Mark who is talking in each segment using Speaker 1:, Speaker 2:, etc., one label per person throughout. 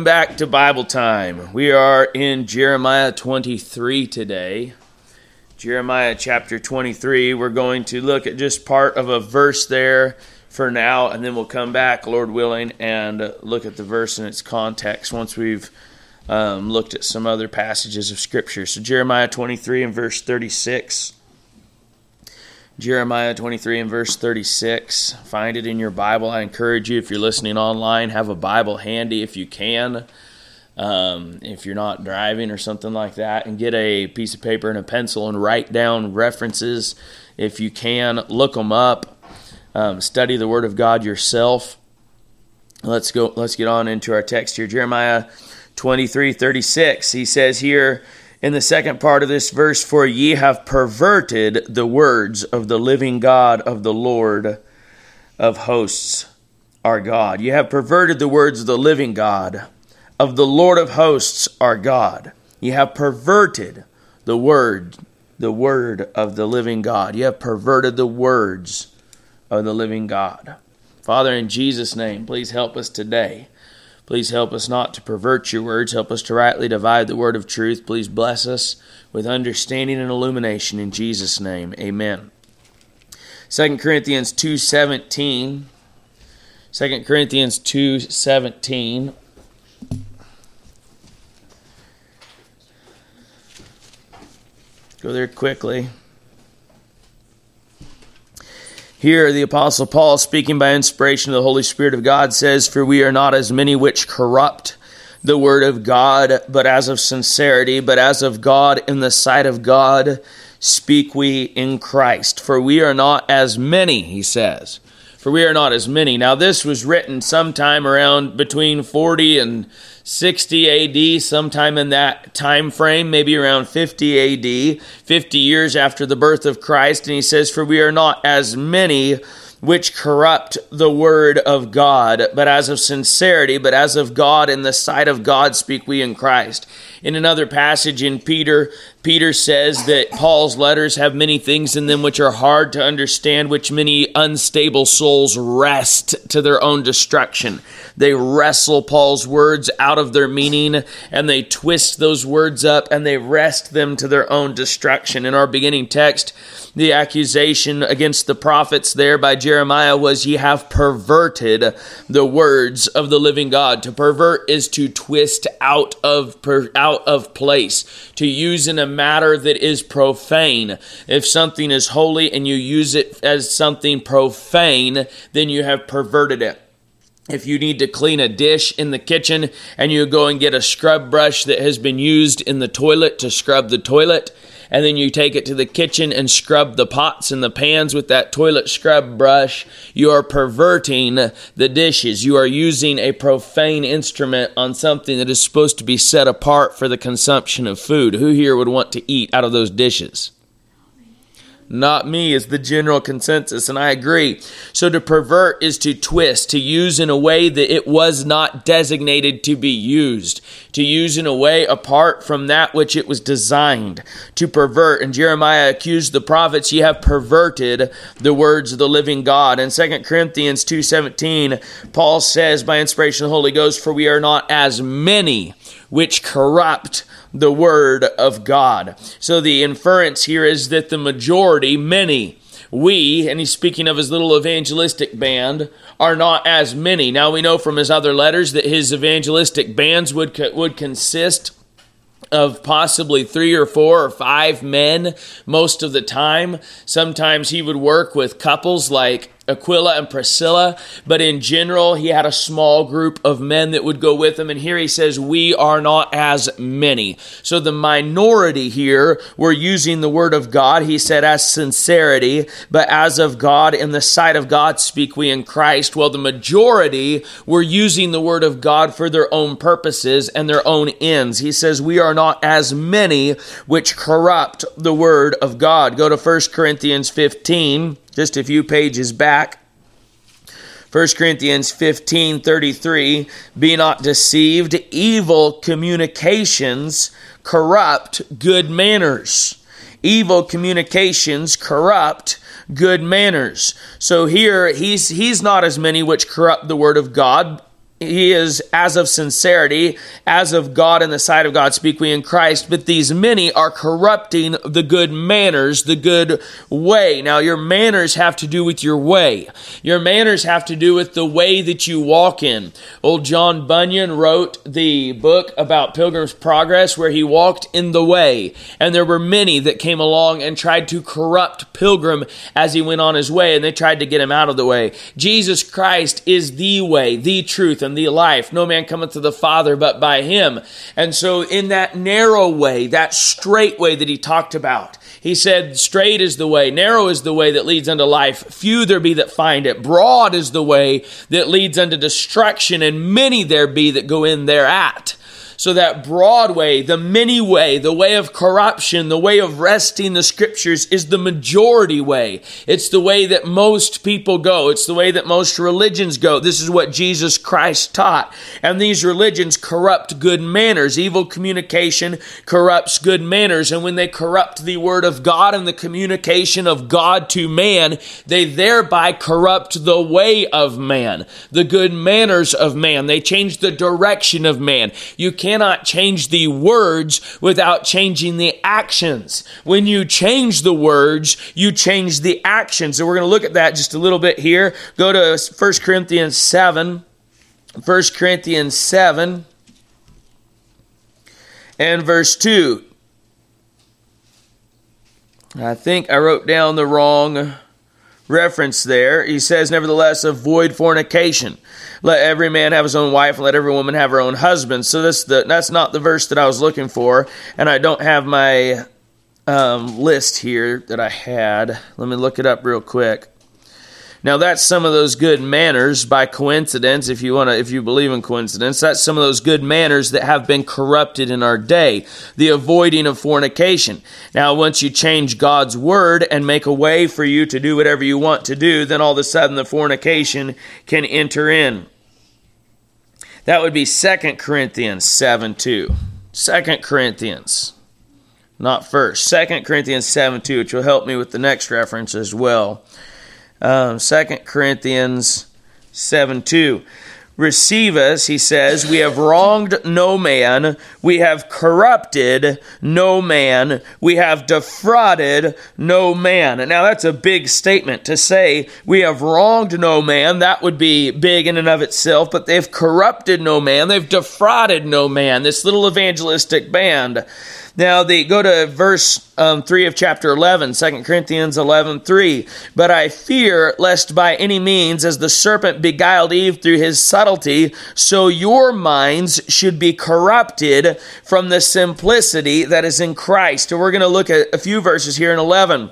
Speaker 1: Welcome back to Bible time. We are in Jeremiah 23 today. Jeremiah chapter 23. We're going to look at just part of a verse there for now, and then we'll come back, Lord willing, and look at the verse in its context once we've um, looked at some other passages of Scripture. So, Jeremiah 23 and verse 36. Jeremiah 23 and verse 36. Find it in your Bible. I encourage you, if you're listening online, have a Bible handy if you can. Um, if you're not driving or something like that, and get a piece of paper and a pencil and write down references if you can. Look them up. Um, study the Word of God yourself. Let's go. Let's get on into our text here. Jeremiah 23, 36. He says here in the second part of this verse, For ye have perverted the words of the living God of the Lord of hosts, our God. You have perverted the words of the living God of the Lord of hosts, our God. You have perverted the word, the word of the living God. You have perverted the words of the living God. Father, in Jesus' name, please help us today Please help us not to pervert your words. Help us to rightly divide the word of truth. Please bless us with understanding and illumination in Jesus' name. Amen. 2 Corinthians 2.17 2 Corinthians 2.17 Go there quickly. Here, the Apostle Paul, speaking by inspiration of the Holy Spirit of God, says, For we are not as many which corrupt the word of God, but as of sincerity, but as of God in the sight of God, speak we in Christ. For we are not as many, he says. For we are not as many. Now, this was written sometime around between 40 and 60 AD, sometime in that time frame, maybe around 50 AD, 50 years after the birth of Christ. And he says, For we are not as many which corrupt the word of God, but as of sincerity, but as of God in the sight of God speak we in Christ. In another passage in Peter, Peter says that Paul's letters have many things in them which are hard to understand, which many unstable souls wrest to their own destruction. They wrestle Paul's words out of their meaning and they twist those words up and they wrest them to their own destruction. In our beginning text, the accusation against the prophets there by Jeremiah was, Ye have perverted the words of the living God. To pervert is to twist out of, out of place, to use in a matter that is profane. If something is holy and you use it as something profane, then you have perverted it if you need to clean a dish in the kitchen and you go and get a scrub brush that has been used in the toilet to scrub the toilet, and then you take it to the kitchen and scrub the pots and the pans with that toilet scrub brush, you are perverting the dishes. You are using a profane instrument on something that is supposed to be set apart for the consumption of food. Who here would want to eat out of those dishes? Not me is the general consensus and i agree. So to pervert is to twist to use in a way that it was not designated to be used to use in a way apart from that which it was designed to pervert. And jeremiah accused the prophets ye have perverted the words of the living god. In 2 corinthians 2.17 paul says by inspiration of the holy ghost for we are not as many which corrupt the word of God. So the inference here is that the majority, many, we, and he's speaking of his little evangelistic band, are not as many. Now we know from his other letters that his evangelistic bands would would consist of possibly three or four or five men most of the time. Sometimes he would work with couples like Aquila and Priscilla, but in general, he had a small group of men that would go with him. And here he says, We are not as many. So the minority here were using the word of God, he said, as sincerity, but as of God, in the sight of God, speak we in Christ. Well, the majority were using the word of God for their own purposes and their own ends. He says, We are not as many which corrupt the word of God. Go to 1 Corinthians 15 just a few pages back. 1 Corinthians 15 33, be not deceived, evil communications corrupt good manners. Evil communications corrupt good manners. So here he's he's not as many which corrupt the word of God, he is as of sincerity, as of God in the sight of God, speak we in Christ. But these many are corrupting the good manners, the good way. Now, your manners have to do with your way. Your manners have to do with the way that you walk in. Old John Bunyan wrote the book about Pilgrim's Progress where he walked in the way. And there were many that came along and tried to corrupt Pilgrim as he went on his way, and they tried to get him out of the way. Jesus Christ is the way, the truth, and the life. No man cometh to the Father but by him. And so, in that narrow way, that straight way that he talked about, he said, Straight is the way, narrow is the way that leads unto life. Few there be that find it. Broad is the way that leads unto destruction, and many there be that go in thereat. So that broad way, the many way, the way of corruption, the way of wresting the scriptures is the majority way. It's the way that most people go. It's the way that most religions go. This is what Jesus Christ taught. And these religions corrupt good manners. Evil communication corrupts good manners. And when they corrupt the word of God and the communication of God to man, they thereby corrupt the way of man, the good manners of man. They change the direction of man. You can't cannot change the words without changing the actions. When you change the words, you change the actions. So we're going to look at that just a little bit here. Go to 1 Corinthians 7. 1 Corinthians 7 and verse 2. I think I wrote down the wrong reference there. He says, Nevertheless, avoid fornication let every man have his own wife and let every woman have her own husband. So this the, that's not the verse that I was looking for, and I don't have my um, list here that I had. Let me look it up real quick. Now that's some of those good manners by coincidence if you want to if you believe in coincidence. That's some of those good manners that have been corrupted in our day the avoiding of fornication. Now once you change God's word and make a way for you to do whatever you want to do then all of a sudden the fornication can enter in. That would be 2 Corinthians 7 2 2 Corinthians not first. 2 Corinthians 7 2 which will help me with the next reference as well um, 2 Corinthians 7 2. Receive us, he says, we have wronged no man, we have corrupted no man, we have defrauded no man. Now that's a big statement to say we have wronged no man. That would be big in and of itself, but they've corrupted no man, they've defrauded no man. This little evangelistic band. Now, they go to verse um, 3 of chapter 11, 2 Corinthians 11, 3. But I fear lest by any means, as the serpent beguiled Eve through his subtlety, so your minds should be corrupted from the simplicity that is in Christ. And we're going to look at a few verses here in 11.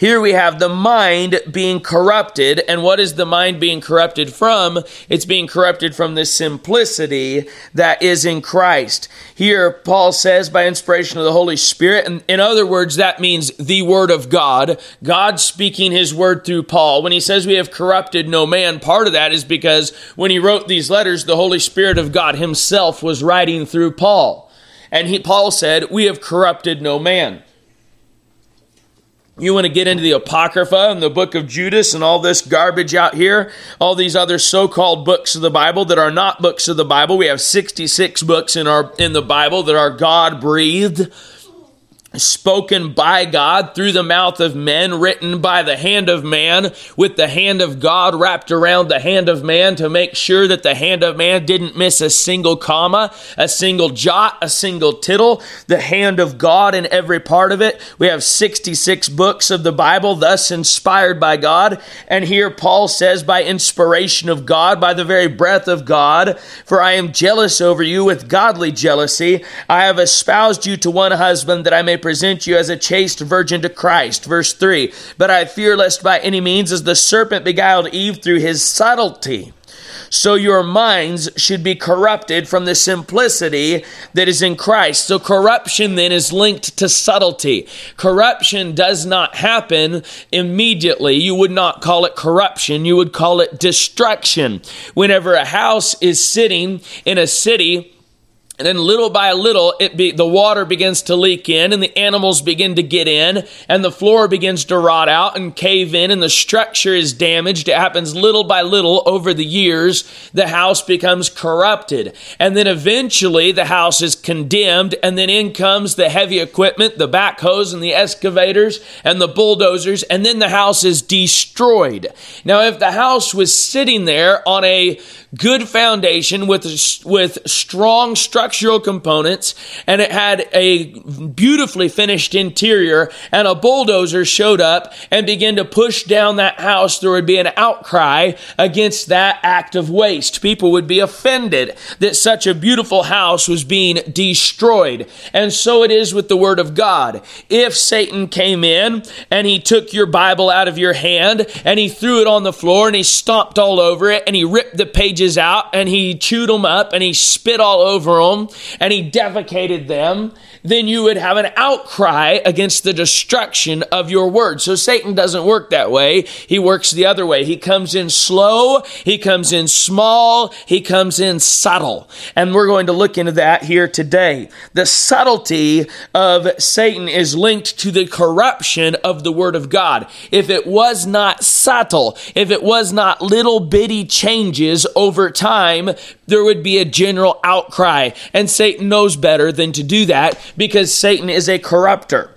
Speaker 1: Here we have the mind being corrupted. And what is the mind being corrupted from? It's being corrupted from the simplicity that is in Christ. Here, Paul says, by inspiration of the Holy Spirit, and in other words, that means the Word of God, God speaking His Word through Paul. When he says we have corrupted no man, part of that is because when he wrote these letters, the Holy Spirit of God Himself was writing through Paul. And he, Paul said, We have corrupted no man. You want to get into the Apocrypha and the book of Judas and all this garbage out here, all these other so-called books of the Bible that are not books of the Bible. We have 66 books in our in the Bible that are God breathed spoken by God through the mouth of men, written by the hand of man, with the hand of God wrapped around the hand of man to make sure that the hand of man didn't miss a single comma, a single jot, a single tittle, the hand of God in every part of it. We have 66 books of the Bible, thus inspired by God. And here Paul says, by inspiration of God, by the very breath of God, for I am jealous over you with godly jealousy. I have espoused you to one husband that I may present you as a chaste virgin to Christ. Verse 3 But I fear lest by any means, as the serpent beguiled Eve through his subtlety, so your minds should be corrupted from the simplicity that is in Christ. So corruption then is linked to subtlety. Corruption does not happen immediately. You would not call it corruption, you would call it destruction. Whenever a house is sitting in a city, and then little by little, it be, the water begins to leak in and the animals begin to get in and the floor begins to rot out and cave in and the structure is damaged. It happens little by little over the years. The house becomes corrupted. And then eventually the house is condemned and then in comes the heavy equipment, the backhoes and the excavators and the bulldozers and then the house is destroyed. Now, if the house was sitting there on a good foundation with, with strong structural components, and it had a beautifully finished interior, and a bulldozer showed up and began to push down that house, there would be an outcry against that act of waste. People would be offended that such a beautiful house was being destroyed. And so it is with the Word of God. If Satan came in and he took your Bible out of your hand and he threw it on the floor and he stomped all over it and he ripped the pages out and he chewed them up and he spit all over them and he defecated them, then you would have an outcry against the destruction of your word. So Satan doesn't work that way. He works the other way. He comes in slow, he comes in small, he comes in subtle. And we're going to look into that here today. The subtlety of Satan is linked to the corruption of the word of God. If it was not subtle, if it was not little bitty changes over time, there would be a general outcry. And Satan knows better than to do that because Satan is a corrupter.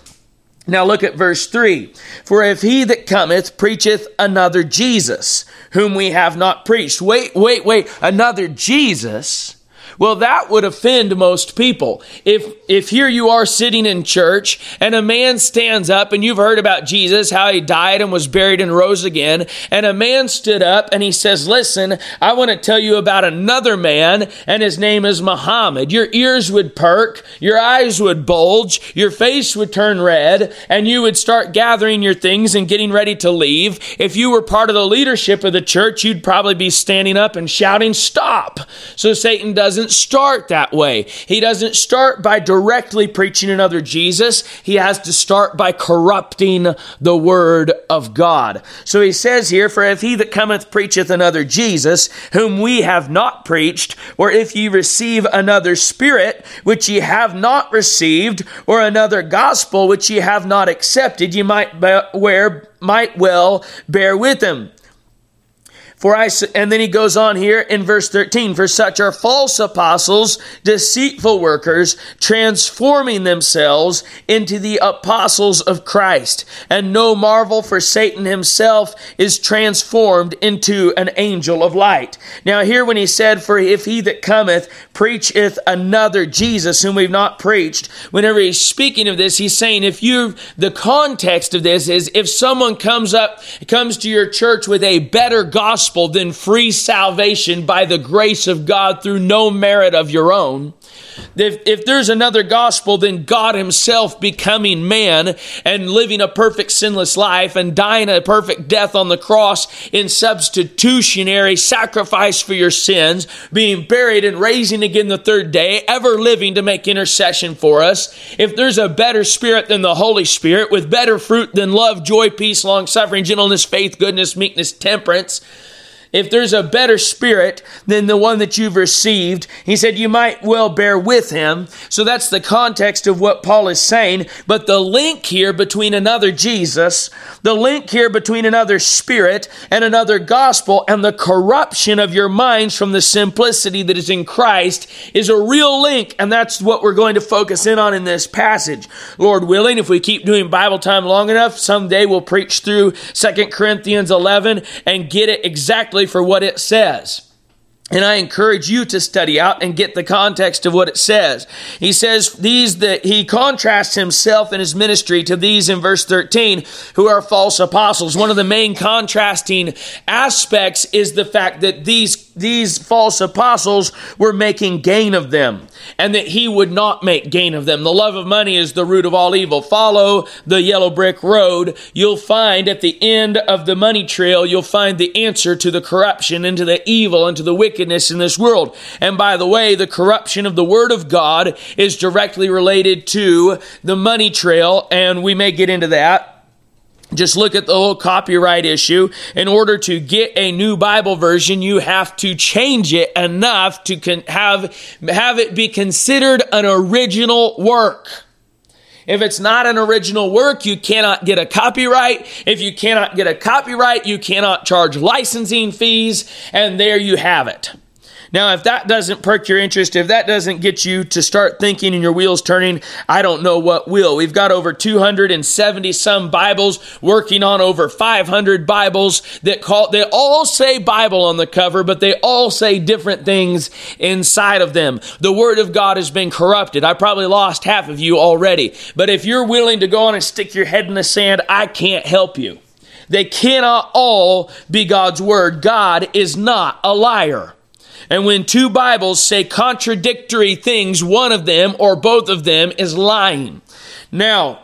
Speaker 1: Now look at verse 3. For if he that cometh preacheth another Jesus, whom we have not preached. Wait, wait, wait. Another Jesus? Well, that would offend most people. If, if here you are sitting in church and a man stands up and you've heard about Jesus, how he died and was buried and rose again, and a man stood up and he says, listen, I want to tell you about another man and his name is Muhammad. Your ears would perk, your eyes would bulge, your face would turn red, and you would start gathering your things and getting ready to leave. If you were part of the leadership of the church, you'd probably be standing up and shouting, stop. So Satan doesn't doesn't start that way. He doesn't start by directly preaching another Jesus. He has to start by corrupting the word of God. So he says here, For if he that cometh preacheth another Jesus, whom we have not preached, or if ye receive another spirit, which ye have not received, or another gospel, which ye have not accepted, ye might, bear, might well bear with him. For I, and then he goes on here in verse 13, for such are false apostles, deceitful workers, transforming themselves into the apostles of Christ. And no marvel, for Satan himself is transformed into an angel of light. Now, here when he said, For if he that cometh preacheth another Jesus whom we've not preached, whenever he's speaking of this, he's saying, if you, the context of this is if someone comes up, comes to your church with a better gospel, gospel than free salvation by the grace of God through no merit of your own. If, if there's another gospel then God Himself becoming man and living a perfect sinless life and dying a perfect death on the cross in substitutionary sacrifice for your sins, being buried and raising again the third day, ever living to make intercession for us, if there's a better spirit than the Holy Spirit with better fruit than love, joy, peace, long suffering, gentleness, faith, goodness, meekness, temperance, if there's a better spirit than the one that you've received, he said you might well bear with him. So that's the context of what Paul is saying. But the link here between another Jesus, the link here between another spirit and another gospel and the corruption of your minds from the simplicity that is in Christ is a real link. And that's what we're going to focus in on in this passage. Lord willing, if we keep doing Bible time long enough, someday we'll preach through Second Corinthians 11 and get it exactly for what it says. And I encourage you to study out and get the context of what it says. He says these that he contrasts himself and his ministry to these in verse 13 who are false apostles. One of the main contrasting aspects is the fact that these these false apostles were making gain of them and that he would not make gain of them. The love of money is the root of all evil. Follow the yellow brick road. You'll find at the end of the money trail, you'll find the answer to the corruption and to the evil and to the wickedness in this world. And by the way, the corruption of the word of God is directly related to the money trail, and we may get into that. Just look at the whole copyright issue. In order to get a new Bible version, you have to change it enough to con- have, have it be considered an original work. If it's not an original work, you cannot get a copyright. If you cannot get a copyright, you cannot charge licensing fees, and there you have it. Now, if that doesn't perk your interest, if that doesn't get you to start thinking and your wheels turning, I don't know what will. We've got over 270 some Bibles working on over 500 Bibles that call, they all say Bible on the cover, but they all say different things inside of them. The Word of God has been corrupted. I probably lost half of you already. But if you're willing to go on and stick your head in the sand, I can't help you. They cannot all be God's Word. God is not a liar. And when two Bibles say contradictory things, one of them or both of them is lying. Now,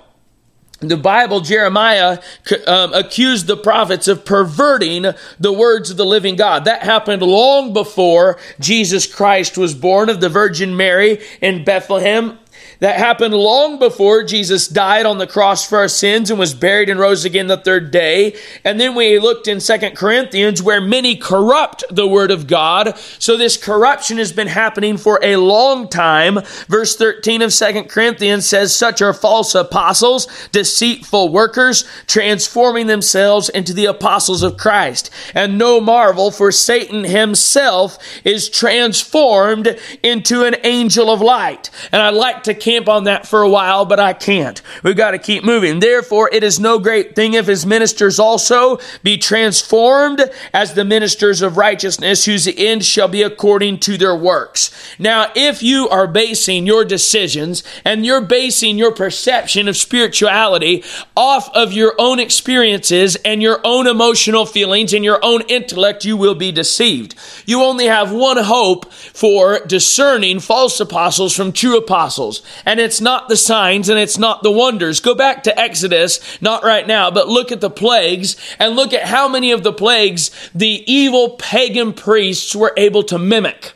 Speaker 1: the Bible, Jeremiah um, accused the prophets of perverting the words of the living God. That happened long before Jesus Christ was born of the Virgin Mary in Bethlehem that happened long before Jesus died on the cross for our sins and was buried and rose again the third day. And then we looked in Second Corinthians where many corrupt the word of God. So this corruption has been happening for a long time. Verse 13 of Second Corinthians says, such are false apostles, deceitful workers, transforming themselves into the apostles of Christ. And no marvel, for Satan himself is transformed into an angel of light. And I like to camp on that for a while, but I can't. We've got to keep moving. Therefore, it is no great thing if his ministers also be transformed as the ministers of righteousness, whose end shall be according to their works. Now, if you are basing your decisions and you're basing your perception of spirituality off of your own experiences and your own emotional feelings and your own intellect, you will be deceived. You only have one hope for discerning false apostles from true apostles and it's not the signs and it's not the wonders. Go back to Exodus, not right now, but look at the plagues and look at how many of the plagues the evil pagan priests were able to mimic.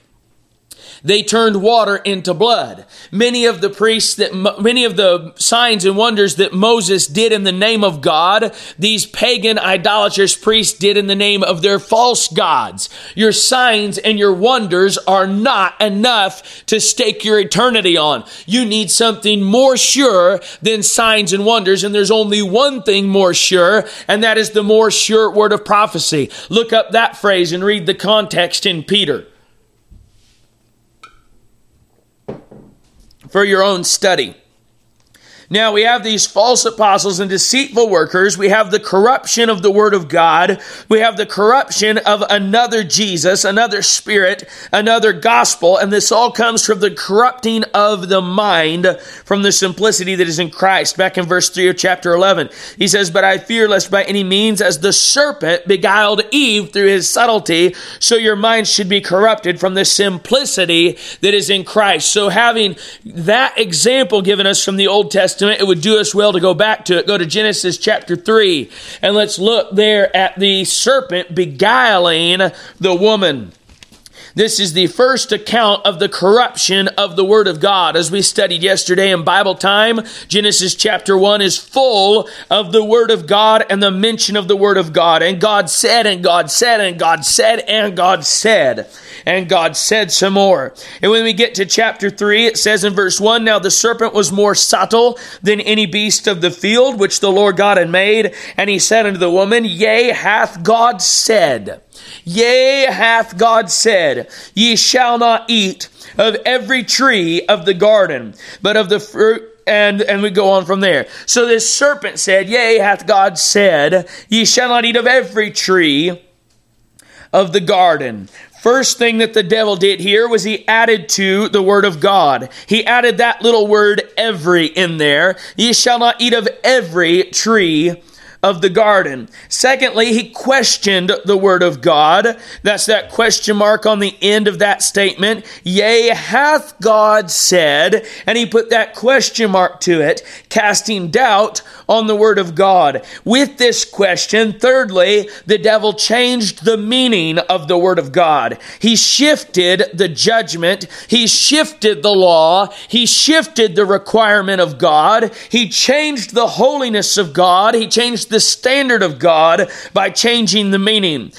Speaker 1: They turned water into blood. Many of the priests that, many of the signs and wonders that Moses did in the name of God, these pagan idolatrous priests did in the name of their false gods. Your signs and your wonders are not enough to stake your eternity on. You need something more sure than signs and wonders. And there's only one thing more sure, and that is the more sure word of prophecy. Look up that phrase and read the context in Peter. For your own study. Now we have these false apostles and deceitful workers. We have the corruption of the word of God. We have the corruption of another Jesus, another spirit, another gospel. And this all comes from the corrupting of the mind from the simplicity that is in Christ. Back in verse 3 of chapter 11, he says, But I fear lest by any means as the serpent beguiled Eve through his subtlety, so your mind should be corrupted from the simplicity that is in Christ. So having that example given us from the Old Testament, It would do us well to go back to it. Go to Genesis chapter 3, and let's look there at the serpent beguiling the woman. This is the first account of the corruption of the Word of God. As we studied yesterday in Bible time, Genesis chapter 1 is full of the Word of God and the mention of the Word of God. And God said, and God said, and God said, and God said. And God said some more. And when we get to chapter 3, it says in verse 1 Now the serpent was more subtle than any beast of the field which the Lord God had made. And he said unto the woman, Yea, hath God said. Yea, hath God said, Ye shall not eat of every tree of the garden, but of the fruit and and we go on from there. So this serpent said, Yea, hath God said, Ye shall not eat of every tree of the garden. First thing that the devil did here was he added to the word of God. He added that little word every in there. Ye shall not eat of every tree of the garden. Secondly, he questioned the word of God. That's that question mark on the end of that statement. Yea, hath God said, and he put that question mark to it, casting doubt on the word of God. With this question, thirdly, the devil changed the meaning of the word of God. He shifted the judgment. He shifted the law. He shifted the requirement of God. He changed the holiness of God. He changed the standard of God by changing the meaning.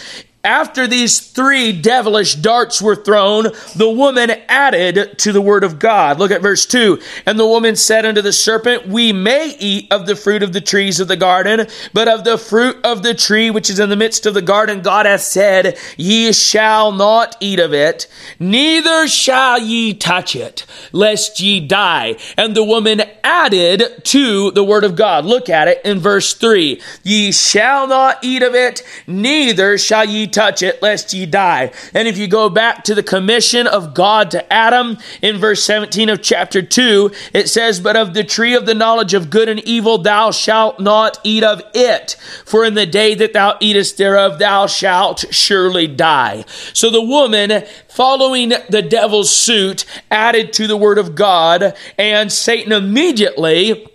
Speaker 1: After these three devilish darts were thrown, the woman added to the word of God. Look at verse 2. And the woman said unto the serpent, We may eat of the fruit of the trees of the garden, but of the fruit of the tree which is in the midst of the garden, God hath said, Ye shall not eat of it, neither shall ye touch it, lest ye die. And the woman added to the word of God. Look at it in verse 3. Ye shall not eat of it, neither shall ye touch it, lest ye die. And if you go back to the commission of God to Adam in verse 17 of chapter 2, it says, But of the tree of the knowledge of good and evil thou shalt not eat of it, for in the day that thou eatest thereof thou shalt surely die. So the woman, following the devil's suit, added to the word of God, and Satan immediately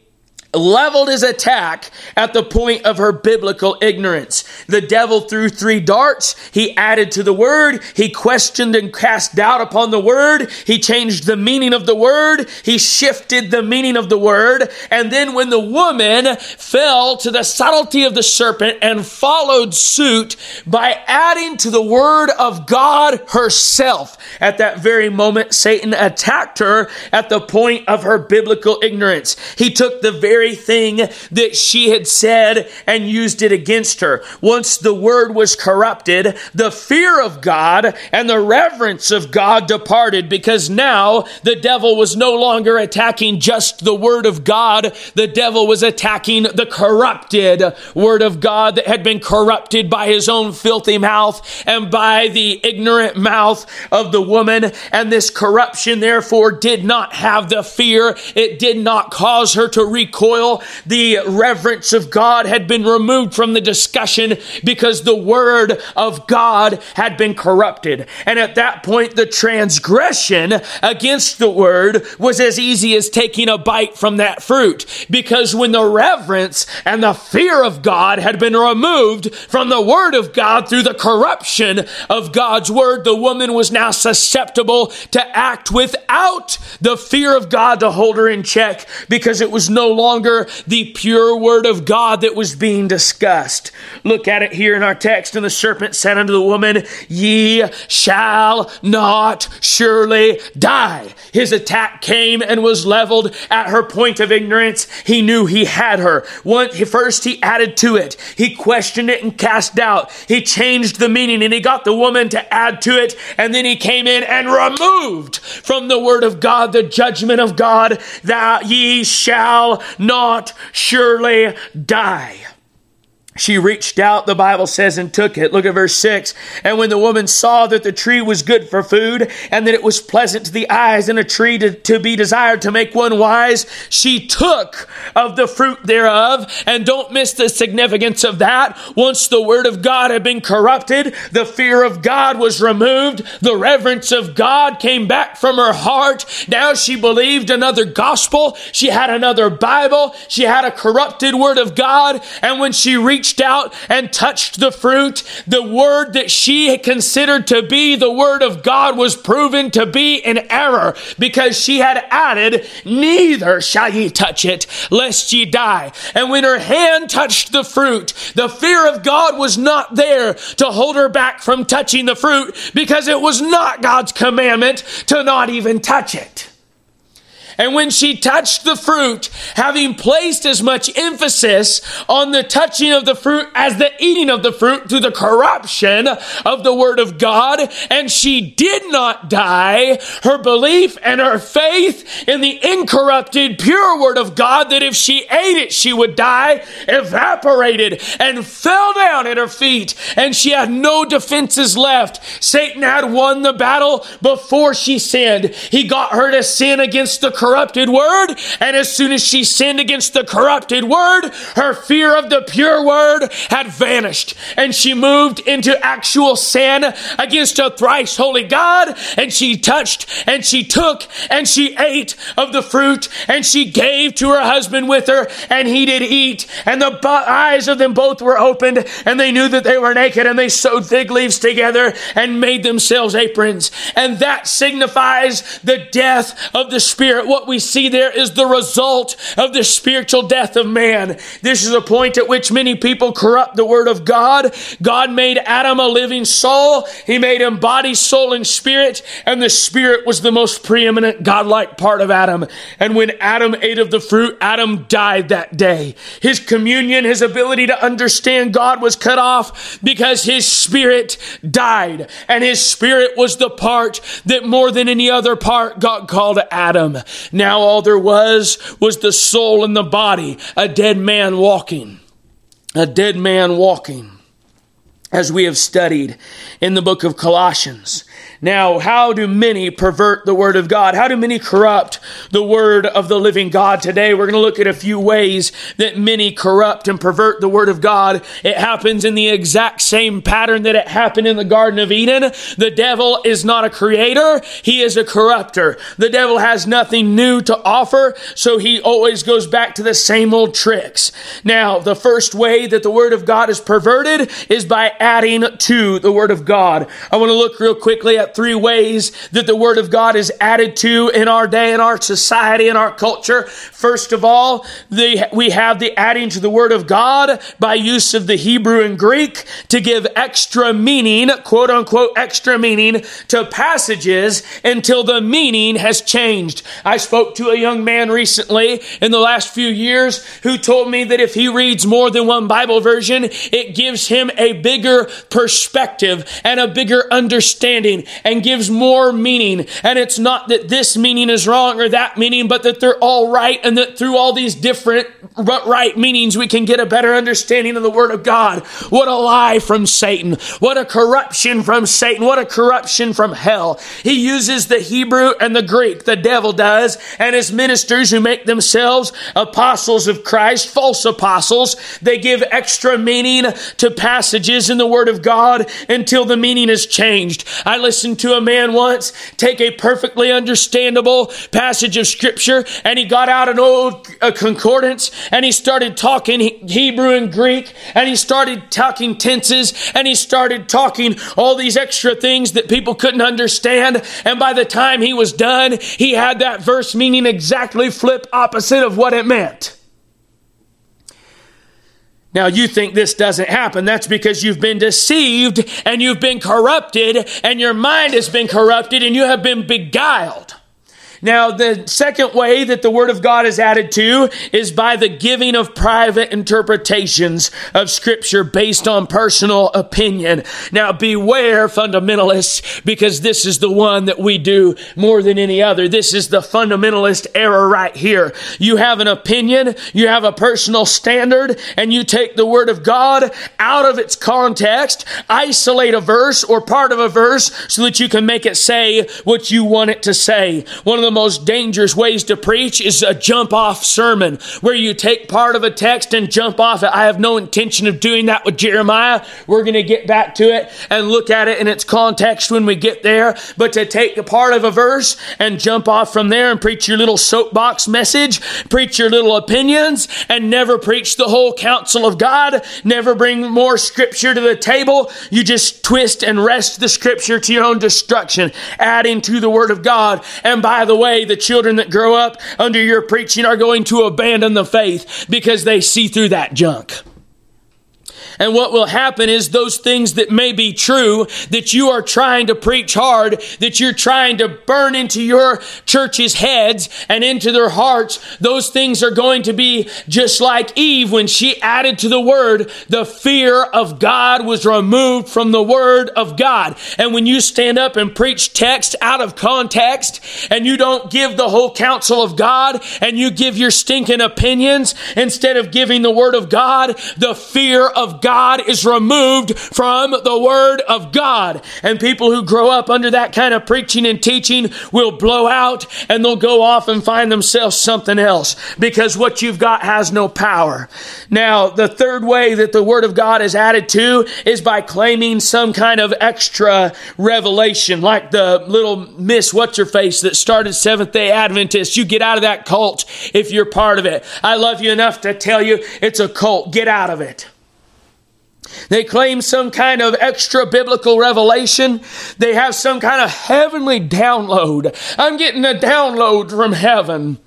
Speaker 1: leveled his attack at the point of her biblical ignorance. The devil threw three darts. He added to the word. He questioned and cast doubt upon the word. He changed the meaning of the word. He shifted the meaning of the word. And then when the woman fell to the subtlety of the serpent and followed suit by adding to the word of God herself, at that very moment, Satan attacked her at the point of her biblical ignorance. He took the very very thing that she had said and used it against her. Once the word was corrupted, the fear of God and the reverence of God departed because now the devil was no longer attacking just the word of God. The devil was attacking the corrupted word of God that had been corrupted by his own filthy mouth and by the ignorant mouth of the woman. And this corruption, therefore, did not have the fear. It did not cause her to recoil the reverence of God had been removed from the discussion because the word of God had been corrupted. And at that point, the transgression against the word was as easy as taking a bite from that fruit. Because when the reverence and the fear of God had been removed from the word of God through the corruption of God's word, the woman was now susceptible to act without the fear of God to hold her in check because it was no longer longer the pure word of God that was being discussed. Look at it here in our text. And the serpent said unto the woman, Ye shall not surely die. His attack came and was leveled at her point of ignorance. He knew he had her. First he added to it. He questioned it and cast doubt. He changed the meaning and he got the woman to add to it. And then he came in and removed from the word of God the judgment of God that ye shall not surely die. She reached out, the Bible says, and took it. Look at verse 6. And when the woman saw that the tree was good for food, and that it was pleasant to the eyes, and a tree to, to be desired to make one wise, she took of the fruit thereof. And don't miss the significance of that. Once the word of God had been corrupted, the fear of God was removed, the reverence of God came back from her heart. Now she believed another gospel, she had another Bible, she had a corrupted word of God, and when she reached reached out and touched the fruit, the word that she considered to be the word of God was proven to be an error because she had added, Neither shall ye touch it, lest ye die. And when her hand touched the fruit, the fear of God was not there to hold her back from touching the fruit because it was not God's commandment to not even touch it. And when she touched the fruit, having placed as much emphasis on the touching of the fruit as the eating of the fruit through the corruption of the word of God, and she did not die, her belief and her faith in the incorrupted, pure word of God that if she ate it, she would die, evaporated and fell down at her feet, and she had no defenses left. Satan had won the battle before she sinned. He got her to sin against the corrupted word. And as soon as she sinned against the corrupted word, her fear of the pure word had vanished. And she moved into actual sin against a thrice holy God. And she touched and she took and she ate of the fruit and she gave to her husband with her and he did eat. And the eyes of them both were opened and they knew that they were naked and they sewed fig leaves together and made themselves aprons. And that signifies the death of the spirit what we see there is the result of the spiritual death of man. This is a point at which many people corrupt the word of God. God made Adam a living soul. He made him body, soul, and spirit, and the spirit was the most preeminent godlike part of Adam. And when Adam ate of the fruit, Adam died that day. His communion, his ability to understand God was cut off because his spirit died. And his spirit was the part that more than any other part got called Adam. Now all there was was the soul and the body, a dead man walking. A dead man walking. As we have studied in the book of Colossians. Now, how do many pervert the word of God? How do many corrupt the word of the living God today? We're going to look at a few ways that many corrupt and pervert the word of God. It happens in the exact same pattern that it happened in the Garden of Eden. The devil is not a creator. He is a corrupter. The devil has nothing new to offer, so he always goes back to the same old tricks. Now, the first way that the word of God is perverted is by adding to the word of God. I want to look real quickly at three ways that the Word of God is added to in our day, in our society, in our culture. First of all, the, we have the adding to the Word of God by use of the Hebrew and Greek to give extra meaning, quote unquote, extra meaning to passages until the meaning has changed. I spoke to a young man recently in the last few years who told me that if he reads more than one Bible version, it gives him a bigger perspective and a bigger understanding and gives more meaning. And it's not that this meaning is wrong or that meaning, but that they're all right and that through all these different right meanings, we can get a better understanding of the Word of God. What a lie from Satan. What a corruption from Satan. What a corruption from hell. He uses the Hebrew and the Greek, the devil does, and his ministers who make themselves apostles of Christ, false apostles, they give extra meaning to passages in the Word of God until the meaning is changed. I listen listened to a man once take a perfectly understandable passage of scripture and he got out an old uh, concordance and he started talking Hebrew and Greek and he started talking tenses and he started talking all these extra things that people couldn't understand. And by the time he was done, he had that verse meaning exactly flip opposite of what it meant. Now, you think this doesn't happen. That's because you've been deceived and you've been corrupted and your mind has been corrupted and you have been beguiled. Now, the second way that the Word of God is added to is by the giving of private interpretations of Scripture based on personal opinion. Now, beware, fundamentalists, because this is the one that we do more than any other. This is the fundamentalist error right here. You have an opinion, you have a personal standard, and you take the Word of God out of its context, isolate a verse or part of a verse so that you can make it say what you want it to say. One of the the most dangerous ways to preach is a jump off sermon where you take part of a text and jump off it. I have no intention of doing that with Jeremiah. We're going to get back to it and look at it in its context when we get there. But to take a part of a verse and jump off from there and preach your little soapbox message, preach your little opinions, and never preach the whole counsel of God, never bring more scripture to the table. You just twist and wrest the scripture to your own destruction, adding to the word of God. And by the way, the children that grow up under your preaching are going to abandon the faith because they see through that junk. And what will happen is those things that may be true, that you are trying to preach hard, that you're trying to burn into your church's heads and into their hearts, those things are going to be just like Eve when she added to the word, the fear of God was removed from the word of God. And when you stand up and preach text out of context and you don't give the whole counsel of God and you give your stinking opinions instead of giving the word of God, the fear of God God is removed from the Word of God. And people who grow up under that kind of preaching and teaching will blow out and they'll go off and find themselves something else because what you've got has no power. Now, the third way that the Word of God is added to is by claiming some kind of extra revelation, like the little Miss What's Your Face that started Seventh day Adventists. You get out of that cult if you're part of it. I love you enough to tell you it's a cult. Get out of it. They claim some kind of extra biblical revelation. They have some kind of heavenly download. I'm getting a download from heaven.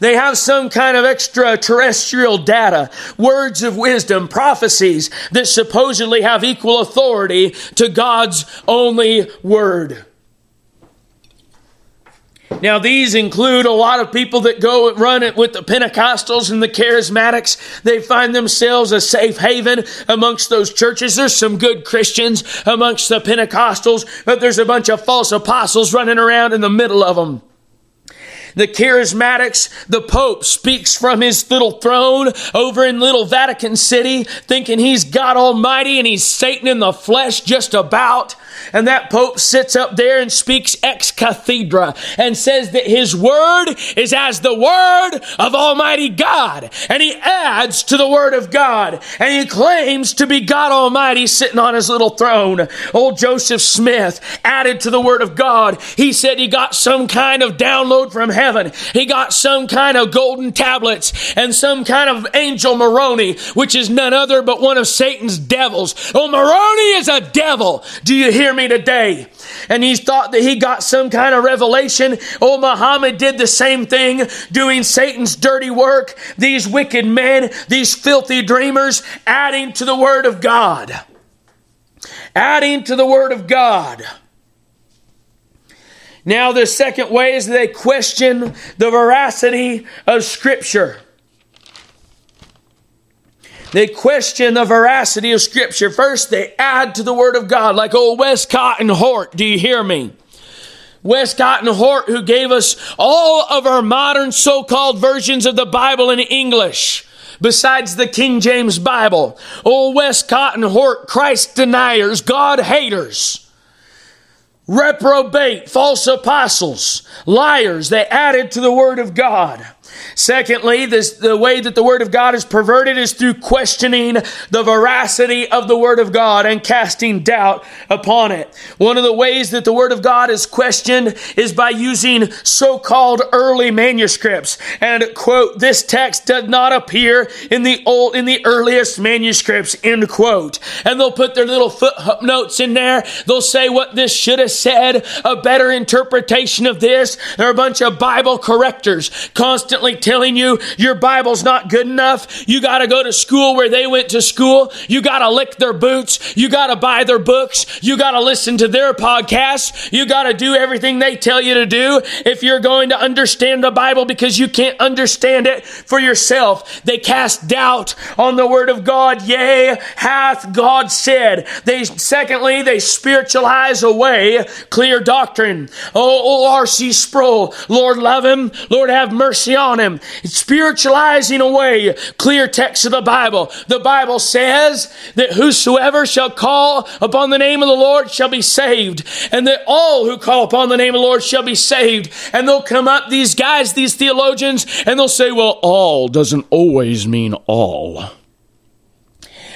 Speaker 1: They have some kind of extraterrestrial data, words of wisdom, prophecies that supposedly have equal authority to God's only word. Now, these include a lot of people that go and run it with the Pentecostals and the Charismatics. They find themselves a safe haven amongst those churches. There's some good Christians amongst the Pentecostals, but there's a bunch of false apostles running around in the middle of them the charismatics, the Pope speaks from his little throne over in little Vatican City, thinking he's God Almighty and he's Satan in the flesh just about. And that Pope sits up there and speaks ex cathedra and says that his word is as the word of Almighty God. And he adds to the word of God. And he claims to be God Almighty sitting on his little throne. Old Joseph Smith added to the word of God. He said he got some kind of download from heaven. He got some kind of golden tablets and some kind of angel Moroni, which is none other but one of Satan's devils. Oh, Moroni is a devil. Do you hear me today? And he thought that he got some kind of revelation. Oh, Muhammad did the same thing, doing Satan's dirty work. These wicked men, these filthy dreamers, adding to the word of God. Adding to the word of God. Now, the second way is they question the veracity of Scripture. They question the veracity of Scripture. First, they add to the Word of God, like old Westcott and Hort. Do you hear me? Westcott and Hort, who gave us all of our modern so called versions of the Bible in English besides the King James Bible. Old Westcott and Hort, Christ deniers, God haters reprobate, false apostles, liars. They added to the Word of God. Secondly, this, the way that the Word of God is perverted is through questioning the veracity of the Word of God and casting doubt upon it. One of the ways that the Word of God is questioned is by using so-called early manuscripts. And quote, this text does not appear in the old, in the earliest manuscripts, end quote. And they'll put their little footnotes in there. They'll say what this should have said, a better interpretation of this. There are a bunch of Bible correctors constantly telling you your Bible's not good enough. You got to go to school where they went to school. You got to lick their boots. You got to buy their books. You got to listen to their podcasts. You got to do everything they tell you to do if you're going to understand the Bible because you can't understand it for yourself. They cast doubt on the word of God. Yea, hath God said. They, secondly, they spiritualize away clear doctrine. Oh, R.C. Sproul, Lord love him. Lord have mercy on him. It's spiritualizing away clear text of the Bible. The Bible says that whosoever shall call upon the name of the Lord shall be saved, and that all who call upon the name of the Lord shall be saved. And they'll come up, these guys, these theologians, and they'll say, well, all doesn't always mean all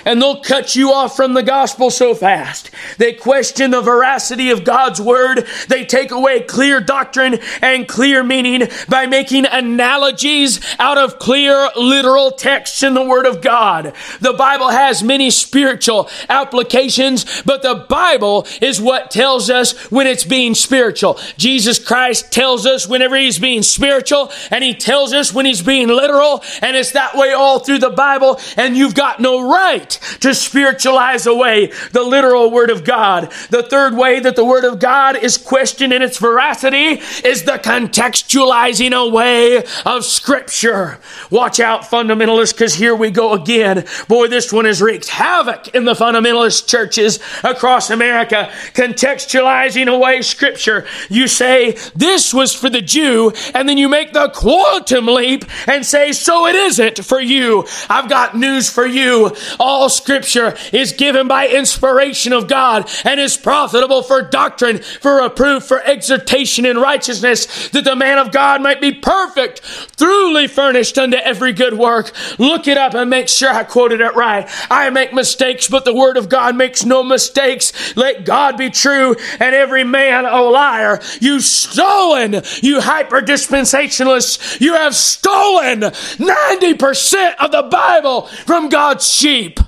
Speaker 1: and they'll cut you off from the gospel so fast. They question the veracity of God's word. They take away clear doctrine and clear meaning by making analogies out of clear literal texts in the word of God. The Bible has many spiritual applications, but the Bible is what tells us when it's being spiritual. Jesus Christ tells us whenever he's being spiritual and he tells us when he's being literal and it's that way all through the Bible and you've got no right to spiritualize away the literal Word of God. The third way that the Word of God is questioned in its veracity is the contextualizing away of Scripture. Watch out, fundamentalists, because here we go again. Boy, this one has wreaked havoc in the fundamentalist churches across America. Contextualizing away Scripture. You say, this was for the Jew, and then you make the quantum leap and say, so it isn't for you. I've got news for you. All all scripture is given by inspiration of God and is profitable for doctrine, for reproof, for exhortation in righteousness, that the man of God might be perfect, truly furnished unto every good work. Look it up and make sure I quoted it right. I make mistakes, but the word of God makes no mistakes. Let God be true and every man a liar. You stolen, you hyper dispensationalists. You have stolen 90% of the Bible from God's sheep.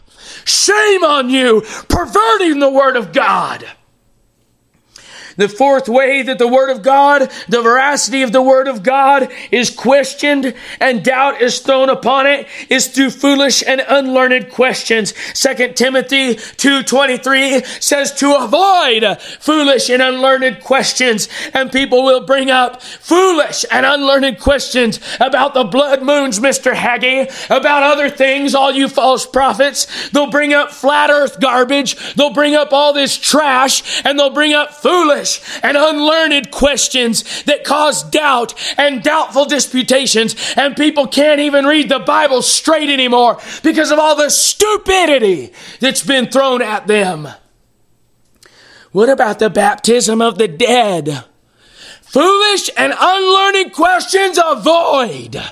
Speaker 1: Shame on you, perverting the Word of God. The fourth way that the Word of God, the veracity of the Word of God is questioned and doubt is thrown upon it is through foolish and unlearned questions. 2 Timothy 2.23 says to avoid foolish and unlearned questions and people will bring up foolish and unlearned questions about the blood moons, Mr. Hagee, about other things, all you false prophets. They'll bring up flat earth garbage. They'll bring up all this trash and they'll bring up foolish foolish and unlearned questions that cause doubt and doubtful disputations, and people can't even read the Bible straight anymore because of all the stupidity that's been thrown at them. What about the baptism of the dead? Foolish and unlearned questions avoid.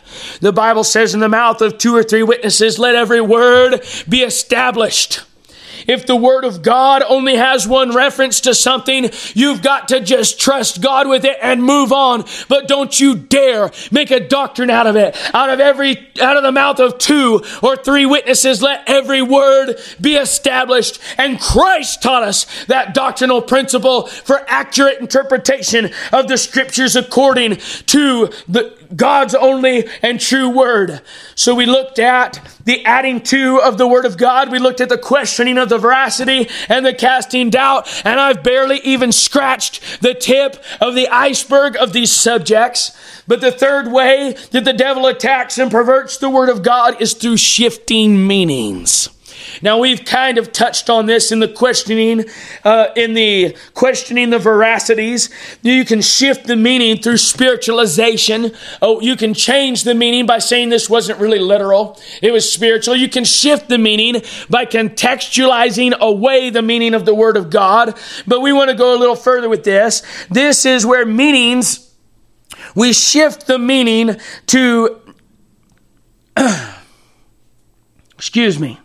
Speaker 1: The Bible says in the mouth of two or three witnesses, let every word be established. If the Word of God only has one reference to something, you've got to just trust God with it and move on. But don't you dare make a doctrine out of it. Out of every, out of the mouth of two or three witnesses, let every word be established. And Christ taught us that doctrinal principle for accurate interpretation of the scriptures according to the God's only and true word. So we looked at the adding to of the word of God. We looked at the questioning of the veracity and the casting doubt. And I've barely even scratched the tip of the iceberg of these subjects. But the third way that the devil attacks and perverts the word of God is through shifting meanings. Now we've kind of touched on this in the questioning, uh, in the questioning the veracities. You can shift the meaning through spiritualization. Oh, you can change the meaning by saying this wasn't really literal; it was spiritual. You can shift the meaning by contextualizing away the meaning of the Word of God. But we want to go a little further with this. This is where meanings we shift the meaning to. excuse me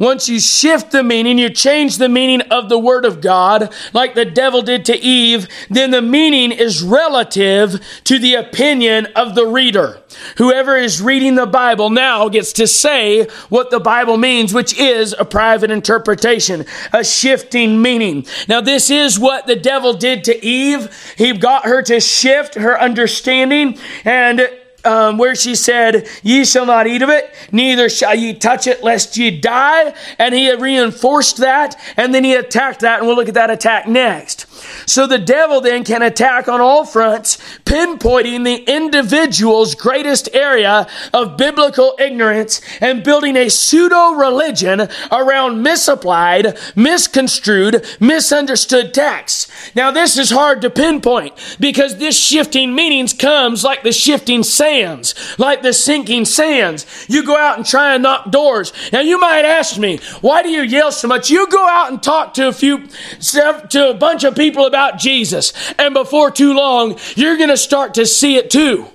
Speaker 1: once you shift the meaning, you change the meaning of the Word of God, like the devil did to Eve, then the meaning is relative to the opinion of the reader. Whoever is reading the Bible now gets to say what the Bible means, which is a private interpretation, a shifting meaning. Now, this is what the devil did to Eve. He got her to shift her understanding and um, where she said, Ye shall not eat of it, neither shall ye touch it, lest ye die. And he reinforced that, and then he attacked that, and we'll look at that attack next. So the devil then can attack on all fronts, pinpointing the individual's greatest area of biblical ignorance and building a pseudo religion around misapplied, misconstrued, misunderstood texts. Now this is hard to pinpoint because this shifting meanings comes like the shifting sands, like the sinking sands. You go out and try and knock doors. Now you might ask me, why do you yell so much? You go out and talk to a few, to a bunch of people about Jesus. And before too long, you're going to start to see it too.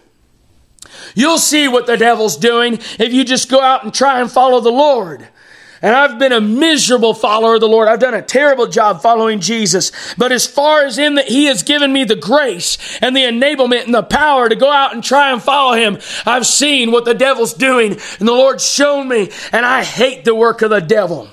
Speaker 1: You'll see what the devil's doing if you just go out and try and follow the Lord. And I've been a miserable follower of the Lord. I've done a terrible job following Jesus. But as far as in that He has given me the grace and the enablement and the power to go out and try and follow Him, I've seen what the devil's doing and the Lord's shown me. And I hate the work of the devil.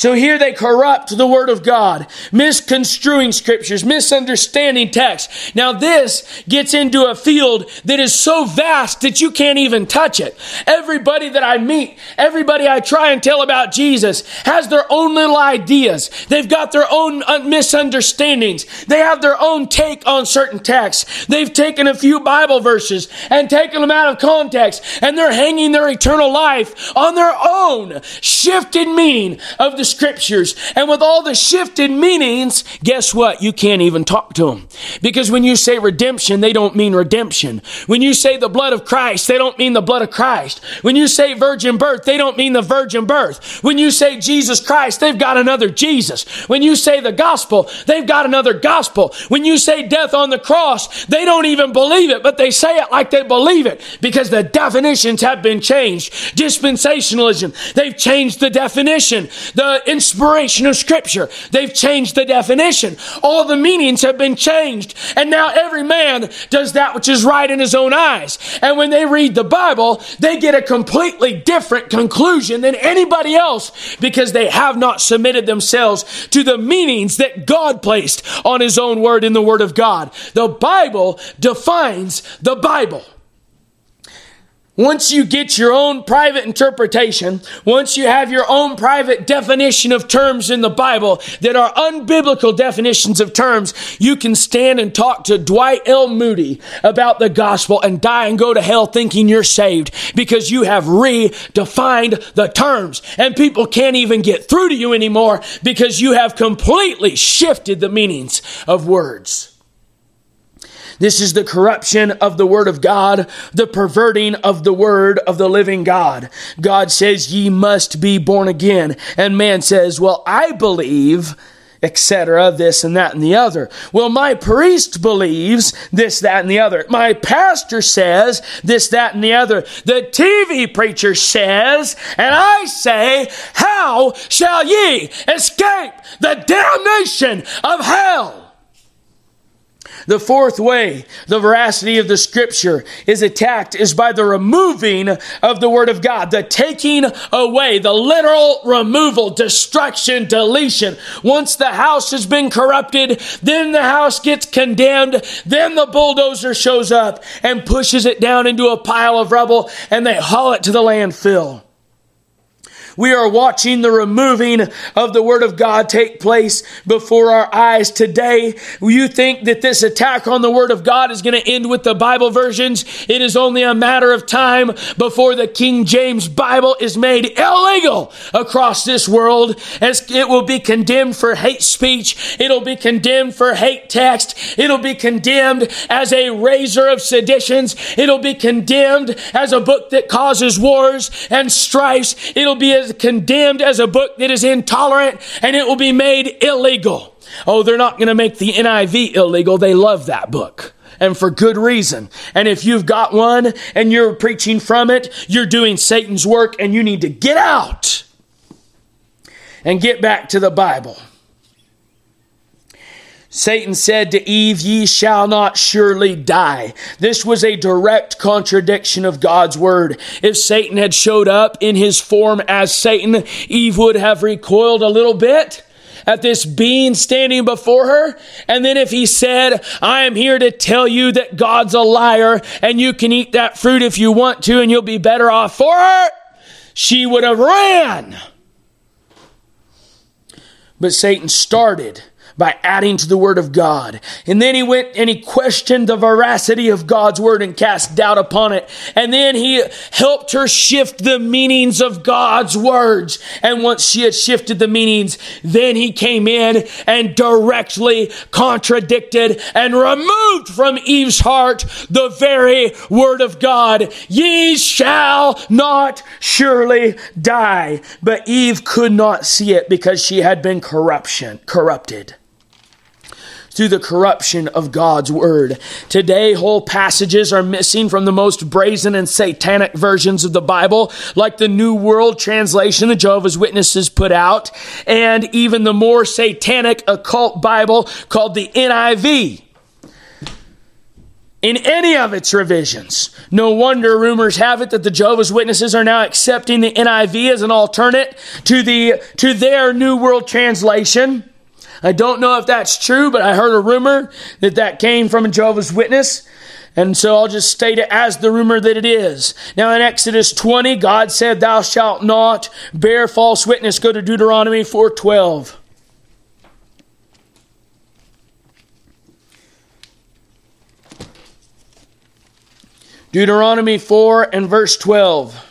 Speaker 1: So here they corrupt the Word of God, misconstruing scriptures, misunderstanding text. Now this gets into a field that is so vast that you can't even touch it. Everybody that I meet, everybody I try and tell about Jesus has their own little ideas. They've got their own uh, misunderstandings. They have their own take on certain texts. They've taken a few Bible verses and taken them out of context and they're hanging their eternal life on their own shifted meaning of the scriptures. And with all the shifted meanings, guess what? You can't even talk to them. Because when you say redemption, they don't mean redemption. When you say the blood of Christ, they don't mean the blood of Christ. When you say virgin birth, they don't mean the virgin birth. When you say Jesus Christ, they've got another Jesus. When you say the gospel, they've got another gospel. When you say death on the cross, they don't even believe it, but they say it like they believe it because the definitions have been changed. Dispensationalism, they've changed the definition. The inspiration of Scripture. They've changed the definition. All the meanings have been changed. And now every man does that which is right in his own eyes. And when they read the Bible, they get a completely different conclusion than anybody else because they have not submitted themselves to the meanings that God placed on his own word in the Word of God. The Bible defines the Bible. Once you get your own private interpretation, once you have your own private definition of terms in the Bible that are unbiblical definitions of terms, you can stand and talk to Dwight L. Moody about the gospel and die and go to hell thinking you're saved because you have redefined the terms. And people can't even get through to you anymore because you have completely shifted the meanings of words. This is the corruption of the word of God, the perverting of the word of the living God. God says, ye must be born again. And man says, well, I believe etc., this and that and the other. Well, my priest believes this, that, and the other. My pastor says this, that, and the other. The TV preacher says, and I say, how shall ye escape the damnation of hell? The fourth way the veracity of the scripture is attacked is by the removing of the word of God, the taking away, the literal removal, destruction, deletion. Once the house has been corrupted, then the house gets condemned, then the bulldozer shows up and pushes it down into a pile of rubble and they haul it to the landfill. We are watching the removing of the Word of God take place before our eyes today. You think that this attack on the Word of God is going to end with the Bible versions? It is only a matter of time before the King James Bible is made illegal across this world as it will be condemned for hate speech. It'll be condemned for hate text. It'll be condemned as a raiser of seditions. It'll be condemned as a book that causes wars and strifes. It'll be as condemned as a book that is intolerant and it will be made illegal. Oh, they're not going to make the NIV illegal. They love that book and for good reason. And if you've got one and you're preaching from it, you're doing Satan's work and you need to get out and get back to the Bible. Satan said to Eve, Ye shall not surely die. This was a direct contradiction of God's word. If Satan had showed up in his form as Satan, Eve would have recoiled a little bit at this being standing before her. And then if he said, I am here to tell you that God's a liar and you can eat that fruit if you want to and you'll be better off for it, she would have ran. But Satan started by adding to the word of God. And then he went and he questioned the veracity of God's word and cast doubt upon it. And then he helped her shift the meanings of God's words. And once she had shifted the meanings, then he came in and directly contradicted and removed from Eve's heart the very word of God. Ye shall not surely die. But Eve could not see it because she had been corruption, corrupted through the corruption of God's word. Today, whole passages are missing from the most brazen and satanic versions of the Bible, like the New World Translation the Jehovah's Witnesses put out, and even the more satanic occult Bible called the NIV in any of its revisions. No wonder rumors have it that the Jehovah's Witnesses are now accepting the NIV as an alternate to the to their New World Translation. I don't know if that's true, but I heard a rumor that that came from a Jehovah's Witness. And so I'll just state it as the rumor that it is. Now in Exodus 20, God said, Thou shalt not bear false witness. Go to Deuteronomy 4.12. Deuteronomy 4 and verse 12.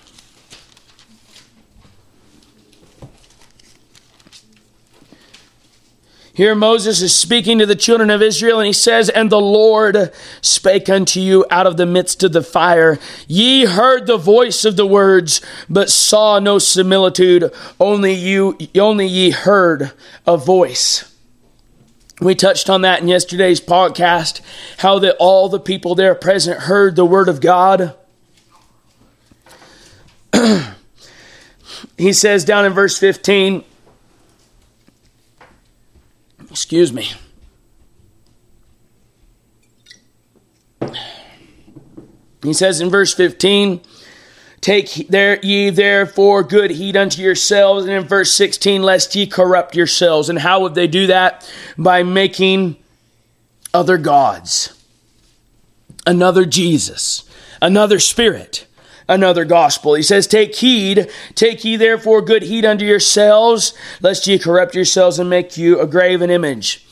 Speaker 1: Here Moses is speaking to the children of Israel and he says, And the Lord spake unto you out of the midst of the fire. Ye heard the voice of the words, but saw no similitude. Only you, only ye heard a voice. We touched on that in yesterday's podcast, how that all the people there present heard the word of God. he says down in verse 15, Excuse me. He says in verse 15, Take there ye therefore good heed unto yourselves. And in verse 16, lest ye corrupt yourselves. And how would they do that? By making other gods, another Jesus, another spirit, another gospel. He says, Take heed, take ye therefore good heed unto yourselves, lest ye corrupt yourselves and make you a graven image.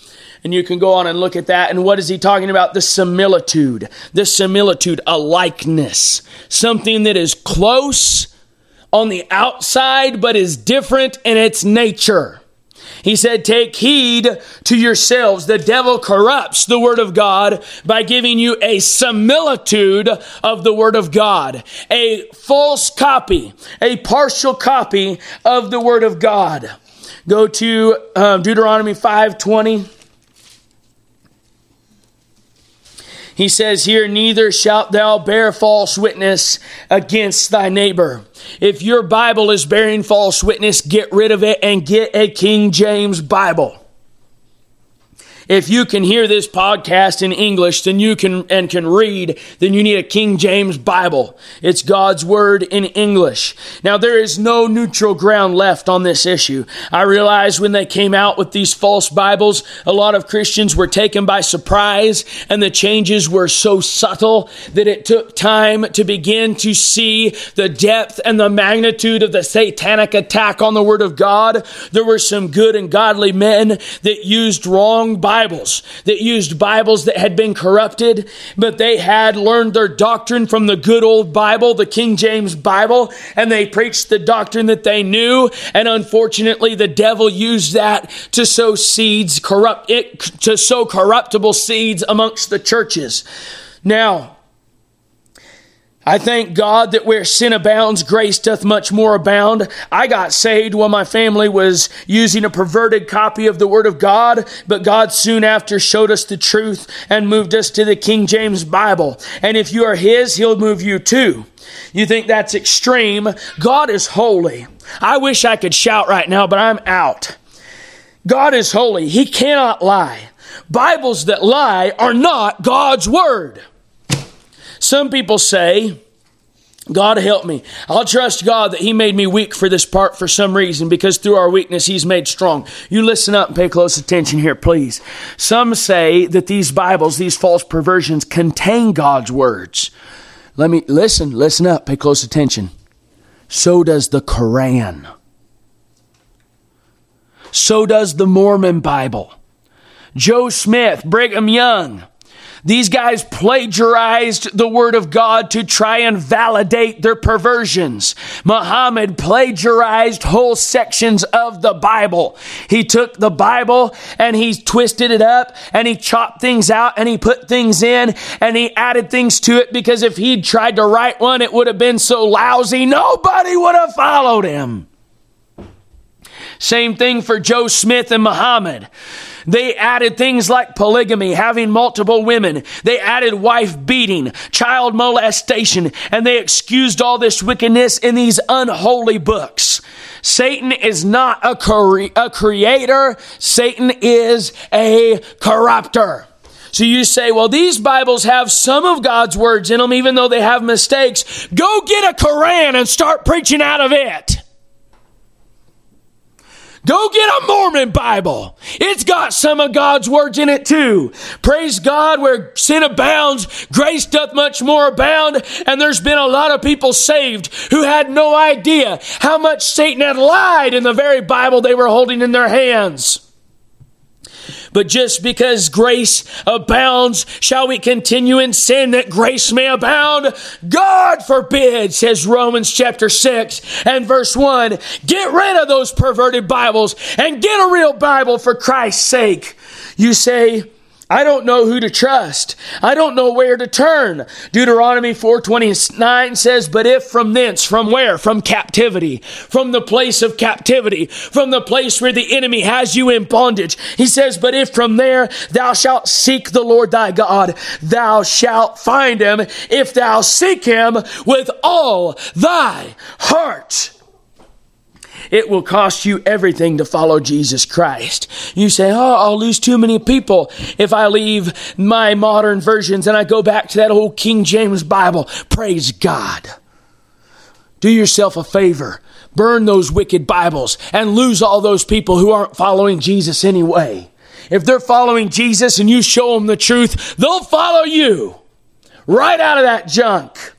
Speaker 1: And you can go on and look at that. And what is he talking about? The similitude. The similitude, a likeness. Something that is close on the outside, but is different in its nature. He said, Take heed to yourselves. The devil corrupts the Word of God by giving you a similitude of the Word of God, a false copy, a partial copy of the Word of God. Go to um, Deuteronomy 520. He says here, neither shalt thou bear false witness against thy neighbor. If your Bible is bearing false witness, get rid of it and get a King James Bible. If you can hear this podcast in English, then you can and can read, then you need a King James Bible. It's God's word in English. Now there is no neutral ground left on this issue. I realize when they came out with these false Bibles, a lot of Christians were taken by surprise and the changes were so subtle that it took time to begin to see the depth and the magnitude of the satanic attack on the word of God. There were some good and godly men that used wrong Bibles Bibles, that used Bibles that had been corrupted, but they had learned their doctrine from the good old Bible, the King James Bible, and they preached the doctrine that they knew. And unfortunately, the devil used that to sow seeds, corrupt it, to sow corruptible seeds amongst the churches. Now, I thank God that where sin abounds, grace doth much more abound. I got saved while my family was using a perverted copy of the Word of God, but God soon after showed us the truth and moved us to the King James Bible. And if you are His, He'll move you too. You think that's extreme? God is holy. I wish I could shout right now, but I'm out. God is holy. He cannot lie. Bibles that lie are not God's Word. Some people say, God help me. I'll trust God that He made me weak for this part for some reason because through our weakness He's made strong. You listen up and pay close attention here, please. Some say that these Bibles, these false perversions, contain God's words. Let me listen, listen up, pay close attention. So does the Koran. So does the Mormon Bible. Joe Smith, Brigham Young, these guys plagiarized the word of God to try and validate their perversions. Muhammad plagiarized whole sections of the Bible. He took the Bible and he twisted it up and he chopped things out and he put things in and he added things to it because if he'd tried to write one, it would have been so lousy, nobody would have followed him. Same thing for Joe Smith and Muhammad. They added things like polygamy, having multiple women. They added wife beating, child molestation, and they excused all this wickedness in these unholy books. Satan is not a, cre- a creator. Satan is a corrupter. So you say, well, these Bibles have some of God's words in them, even though they have mistakes. Go get a Koran and start preaching out of it. Go get a Mormon Bible. It's got some of God's words in it too. Praise God, where sin abounds, grace doth much more abound. And there's been a lot of people saved who had no idea how much Satan had lied in the very Bible they were holding in their hands. But just because grace abounds, shall we continue in sin that grace may abound? God forbid, says Romans chapter 6 and verse 1. Get rid of those perverted Bibles and get a real Bible for Christ's sake. You say, I don't know who to trust. I don't know where to turn. Deuteronomy 4:29 says, "But if from thence, from where? From captivity, from the place of captivity, from the place where the enemy has you in bondage." He says, "But if from there thou shalt seek the Lord thy God, thou shalt find him if thou seek him with all thy heart." It will cost you everything to follow Jesus Christ. You say, Oh, I'll lose too many people if I leave my modern versions and I go back to that old King James Bible. Praise God. Do yourself a favor. Burn those wicked Bibles and lose all those people who aren't following Jesus anyway. If they're following Jesus and you show them the truth, they'll follow you right out of that junk.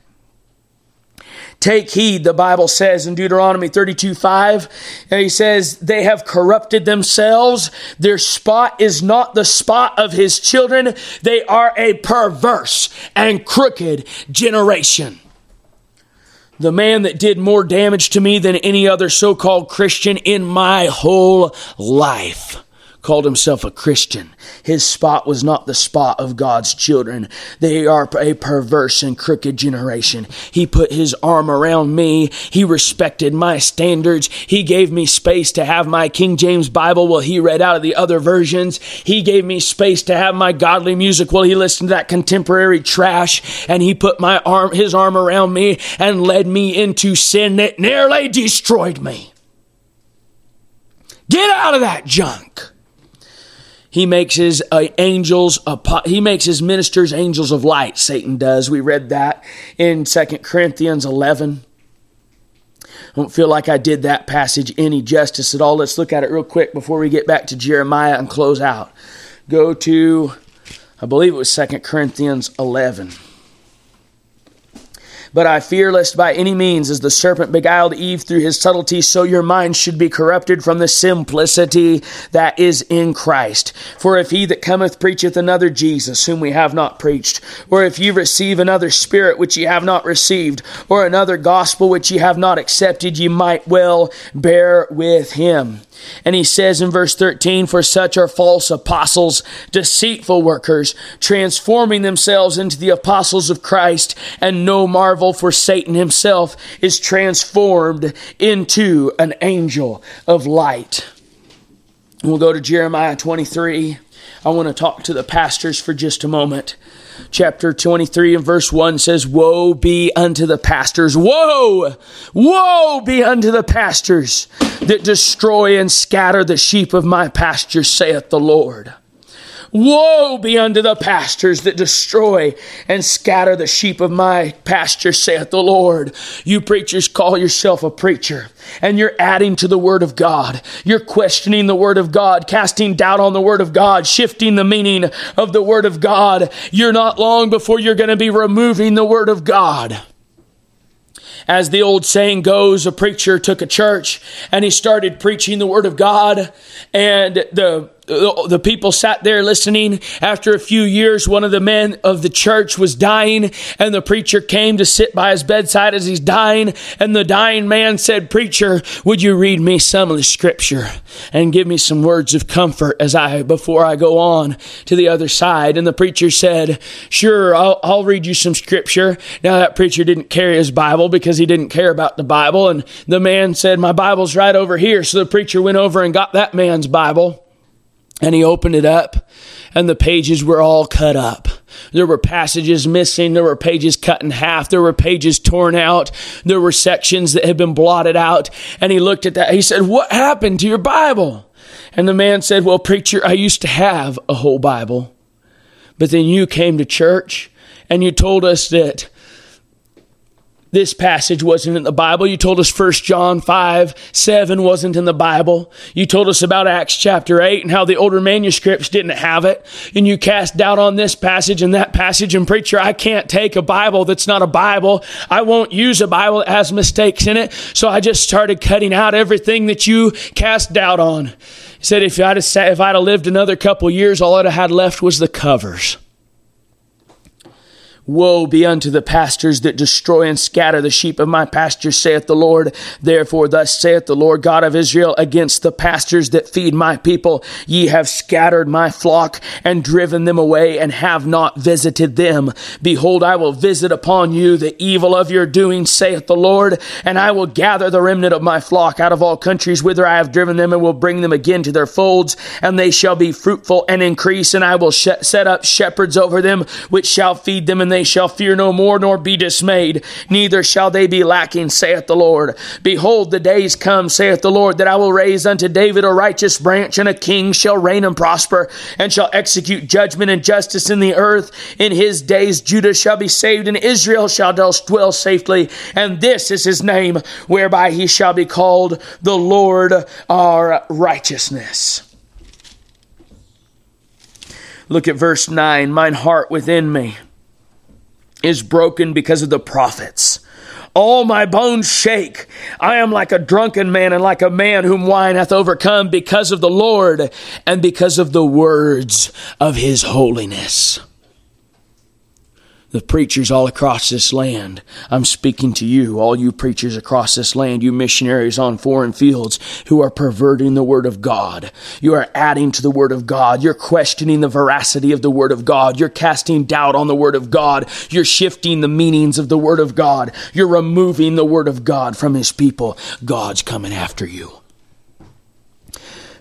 Speaker 1: Take heed, the Bible says in Deuteronomy 32 5. And he says, They have corrupted themselves. Their spot is not the spot of his children. They are a perverse and crooked generation. The man that did more damage to me than any other so called Christian in my whole life called himself a Christian. His spot was not the spot of God's children. They are a perverse and crooked generation. He put his arm around me. He respected my standards. He gave me space to have my King James Bible while he read out of the other versions. He gave me space to have my godly music while he listened to that contemporary trash. And he put my arm, his arm around me and led me into sin that nearly destroyed me. Get out of that junk. He makes his uh, angels, he makes his ministers angels of light. Satan does. We read that in Second Corinthians 11. I don't feel like I did that passage any justice at all. Let's look at it real quick before we get back to Jeremiah and close out. Go to, I believe it was Second Corinthians 11. But I fear lest by any means, as the serpent beguiled Eve through his subtlety, so your mind should be corrupted from the simplicity that is in Christ. For if he that cometh preacheth another Jesus, whom we have not preached, or if ye receive another spirit which ye have not received, or another gospel which ye have not accepted, ye might well bear with him. And he says in verse 13, For such are false apostles, deceitful workers, transforming themselves into the apostles of Christ, and no marvel, for Satan himself is transformed into an angel of light. We'll go to Jeremiah 23. I want to talk to the pastors for just a moment chapter 23 and verse 1 says, Woe be unto the pastors. Woe! Woe be unto the pastors that destroy and scatter the sheep of my pasture, saith the Lord. Woe be unto the pastors that destroy and scatter the sheep of my pasture, saith the Lord. You preachers call yourself a preacher, and you're adding to the Word of God. You're questioning the Word of God, casting doubt on the Word of God, shifting the meaning of the Word of God. You're not long before you're going to be removing the Word of God. As the old saying goes, a preacher took a church and he started preaching the Word of God, and the Uh, the people sat there listening. After a few years, one of the men of the church was dying, and the preacher came to sit by his bedside as he's dying. And the dying man said, Preacher, would you read me some of the scripture and give me some words of comfort as I, before I go on to the other side? And the preacher said, Sure, I'll, I'll read you some scripture. Now, that preacher didn't carry his Bible because he didn't care about the Bible. And the man said, My Bible's right over here. So the preacher went over and got that man's Bible. And he opened it up, and the pages were all cut up. There were passages missing. There were pages cut in half. There were pages torn out. There were sections that had been blotted out. And he looked at that. He said, What happened to your Bible? And the man said, Well, preacher, I used to have a whole Bible. But then you came to church and you told us that this passage wasn't in the Bible. You told us 1 John 5, 7 wasn't in the Bible. You told us about Acts chapter 8 and how the older manuscripts didn't have it. And you cast doubt on this passage and that passage. And preacher, I can't take a Bible that's not a Bible. I won't use a Bible that has mistakes in it. So I just started cutting out everything that you cast doubt on. He said, if I'd have, if I'd have lived another couple years, all I'd have had left was the covers. Woe be unto the pastors that destroy and scatter the sheep of my pasture, saith the Lord. Therefore, thus saith the Lord God of Israel against the pastors that feed my people. Ye have scattered my flock and driven them away and have not visited them. Behold, I will visit upon you the evil of your doing, saith the Lord, and I will gather the remnant of my flock out of all countries whither I have driven them and will bring them again to their folds, and they shall be fruitful and increase, and I will set up shepherds over them which shall feed them, and they they shall fear no more nor be dismayed, neither shall they be lacking, saith the Lord. Behold, the days come, saith the Lord, that I will raise unto David a righteous branch, and a king shall reign and prosper, and shall execute judgment and justice in the earth. In his days Judah shall be saved, and Israel shall dwell safely. And this is his name, whereby he shall be called the Lord our righteousness. Look at verse 9. Mine heart within me is broken because of the prophets. All my bones shake. I am like a drunken man and like a man whom wine hath overcome because of the Lord and because of the words of his holiness the preachers all across this land. I'm speaking to you, all you preachers across this land, you missionaries on foreign fields who are perverting the Word of God. You are adding to the Word of God. You're questioning the veracity of the Word of God. You're casting doubt on the Word of God. You're shifting the meanings of the Word of God. You're removing the Word of God from His people. God's coming after you.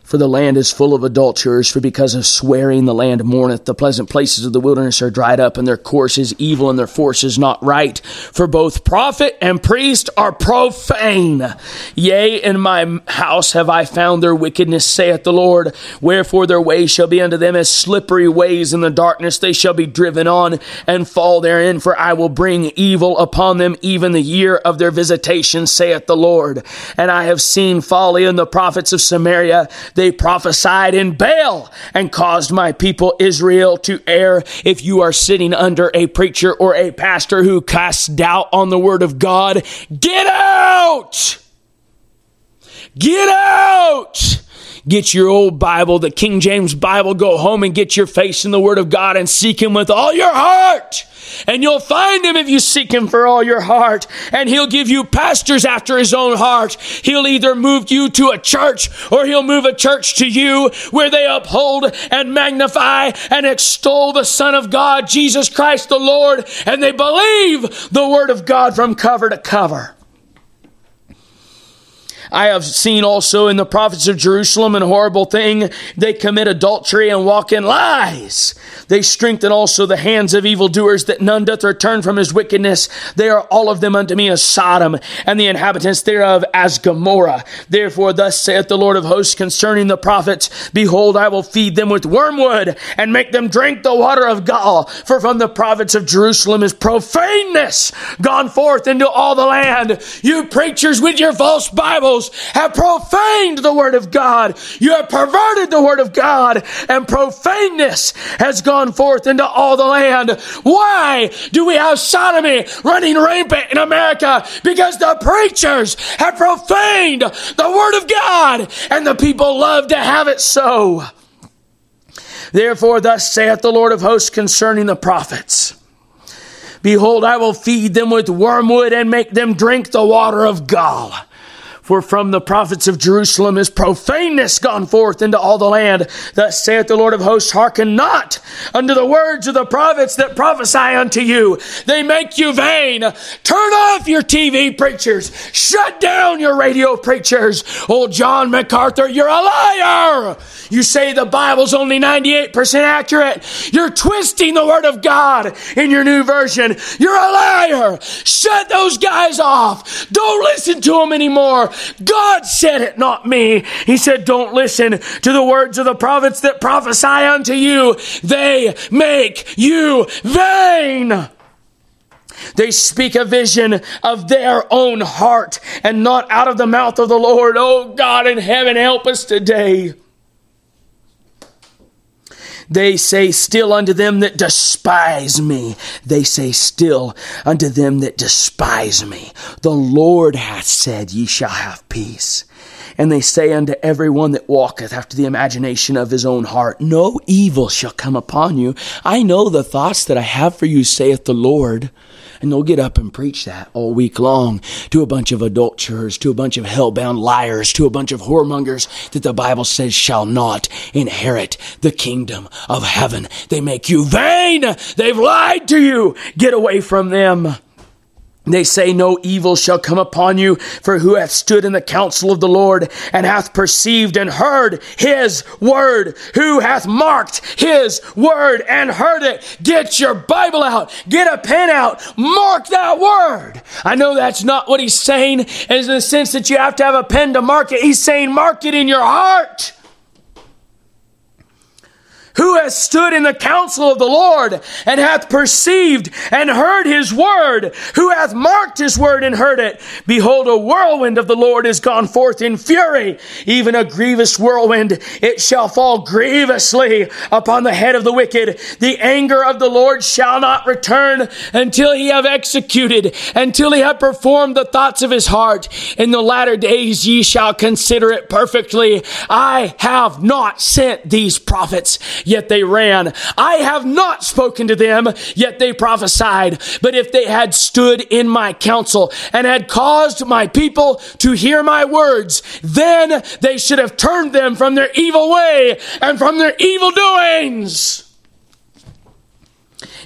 Speaker 1: For the land is full of adulterers, for because of swearing the land mourneth. The pleasant places of the wilderness are dried up, and their course is evil, and their force is not right. For both prophet and priest are profane. Yea, in my house have I found their wickedness, saith the Lord. Wherefore their ways shall be unto them as slippery ways in the darkness. They shall be driven on and fall therein, for I will bring evil upon them, even the year of their visitation, saith the Lord. And I have seen folly in the prophets of Samaria they prophesied in Baal and caused my people Israel to err. If you are sitting under a preacher or a pastor who casts doubt on the word of God, get out! Get out! Get your old Bible, the King James Bible, go home and get your face in the Word of God and seek Him with all your heart. And you'll find Him if you seek Him for all your heart. And He'll give you pastors after His own heart. He'll either move you to a church or He'll move a church to you where they uphold and magnify and extol the Son of God, Jesus Christ the Lord, and they believe the Word of God from cover to cover. I have seen also in the prophets of Jerusalem an horrible thing. They commit adultery and walk in lies. They strengthen also the hands of evildoers that none doth return from his wickedness. They are all of them unto me as Sodom, and the inhabitants thereof as Gomorrah. Therefore, thus saith the Lord of hosts concerning the prophets Behold, I will feed them with wormwood and make them drink the water of gall. For from the prophets of Jerusalem is profaneness gone forth into all the land. You preachers with your false Bibles have profaned the word of God. You have perverted the word of God, and profaneness has gone forth into all the land. Why do we have sodomy running rampant in America? Because the preachers have profaned the word of God and the people love to have it so. Therefore, thus saith the Lord of hosts concerning the prophets. Behold, I will feed them with wormwood and make them drink the water of gall. For from the prophets of Jerusalem is profaneness gone forth into all the land. Thus saith the Lord of hosts, hearken not unto the words of the prophets that prophesy unto you. They make you vain. Turn off your TV preachers. Shut down your radio preachers. Old John MacArthur, you're a liar. You say the Bible's only 98% accurate. You're twisting the word of God in your new version. You're a liar. Shut those guys off. Don't listen to them anymore. God said it, not me. He said, Don't listen to the words of the prophets that prophesy unto you. They make you vain. They speak a vision of their own heart and not out of the mouth of the Lord. Oh God in heaven, help us today. They say still unto them that despise me. They say still unto them that despise me. The Lord hath said, Ye shall have peace. And they say unto every one that walketh after the imagination of his own heart, No evil shall come upon you. I know the thoughts that I have for you, saith the Lord and they'll get up and preach that all week long to a bunch of adulterers, to a bunch of hell-bound liars, to a bunch of whoremongers that the Bible says shall not inherit the kingdom of heaven. They make you vain. They've lied to you. Get away from them. They say, No evil shall come upon you, for who hath stood in the counsel of the Lord, and hath perceived and heard his word? Who hath marked his word and heard it? Get your Bible out, get a pen out, mark that word. I know that's not what he's saying, in the sense that you have to have a pen to mark it. He's saying, Mark it in your heart. Who has stood in the counsel of the Lord and hath perceived and heard his word? Who hath marked his word and heard it? Behold, a whirlwind of the Lord is gone forth in fury, even a grievous whirlwind. It shall fall grievously upon the head of the wicked. The anger of the Lord shall not return until he have executed, until he have performed the thoughts of his heart. In the latter days ye shall consider it perfectly. I have not sent these prophets yet they ran. I have not spoken to them, yet they prophesied. But if they had stood in my counsel and had caused my people to hear my words, then they should have turned them from their evil way and from their evil doings.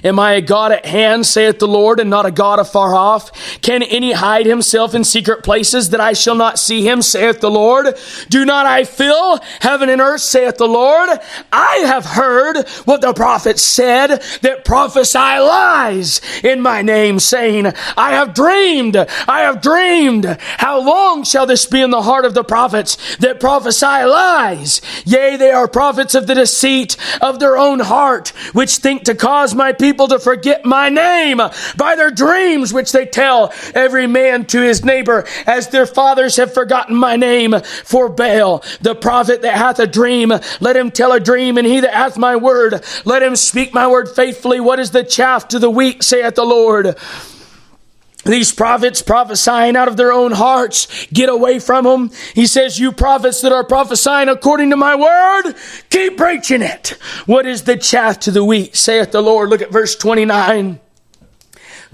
Speaker 1: Am I a God at hand, saith the Lord, and not a God afar off? Can any hide himself in secret places that I shall not see him, saith the Lord? Do not I fill heaven and earth, saith the Lord? I have heard what the prophets said that prophesy lies in my name, saying, I have dreamed, I have dreamed. How long shall this be in the heart of the prophets that prophesy lies? Yea, they are prophets of the deceit of their own heart, which think to cause my people people to forget my name by their dreams, which they tell every man to his neighbor, as their fathers have forgotten my name for Baal. The prophet that hath a dream, let him tell a dream, and he that hath my word, let him speak my word faithfully. What is the chaff to the wheat, saith the Lord? These prophets prophesying out of their own hearts, get away from them. He says, You prophets that are prophesying according to my word, keep preaching it. What is the chaff to the wheat, saith the Lord? Look at verse 29.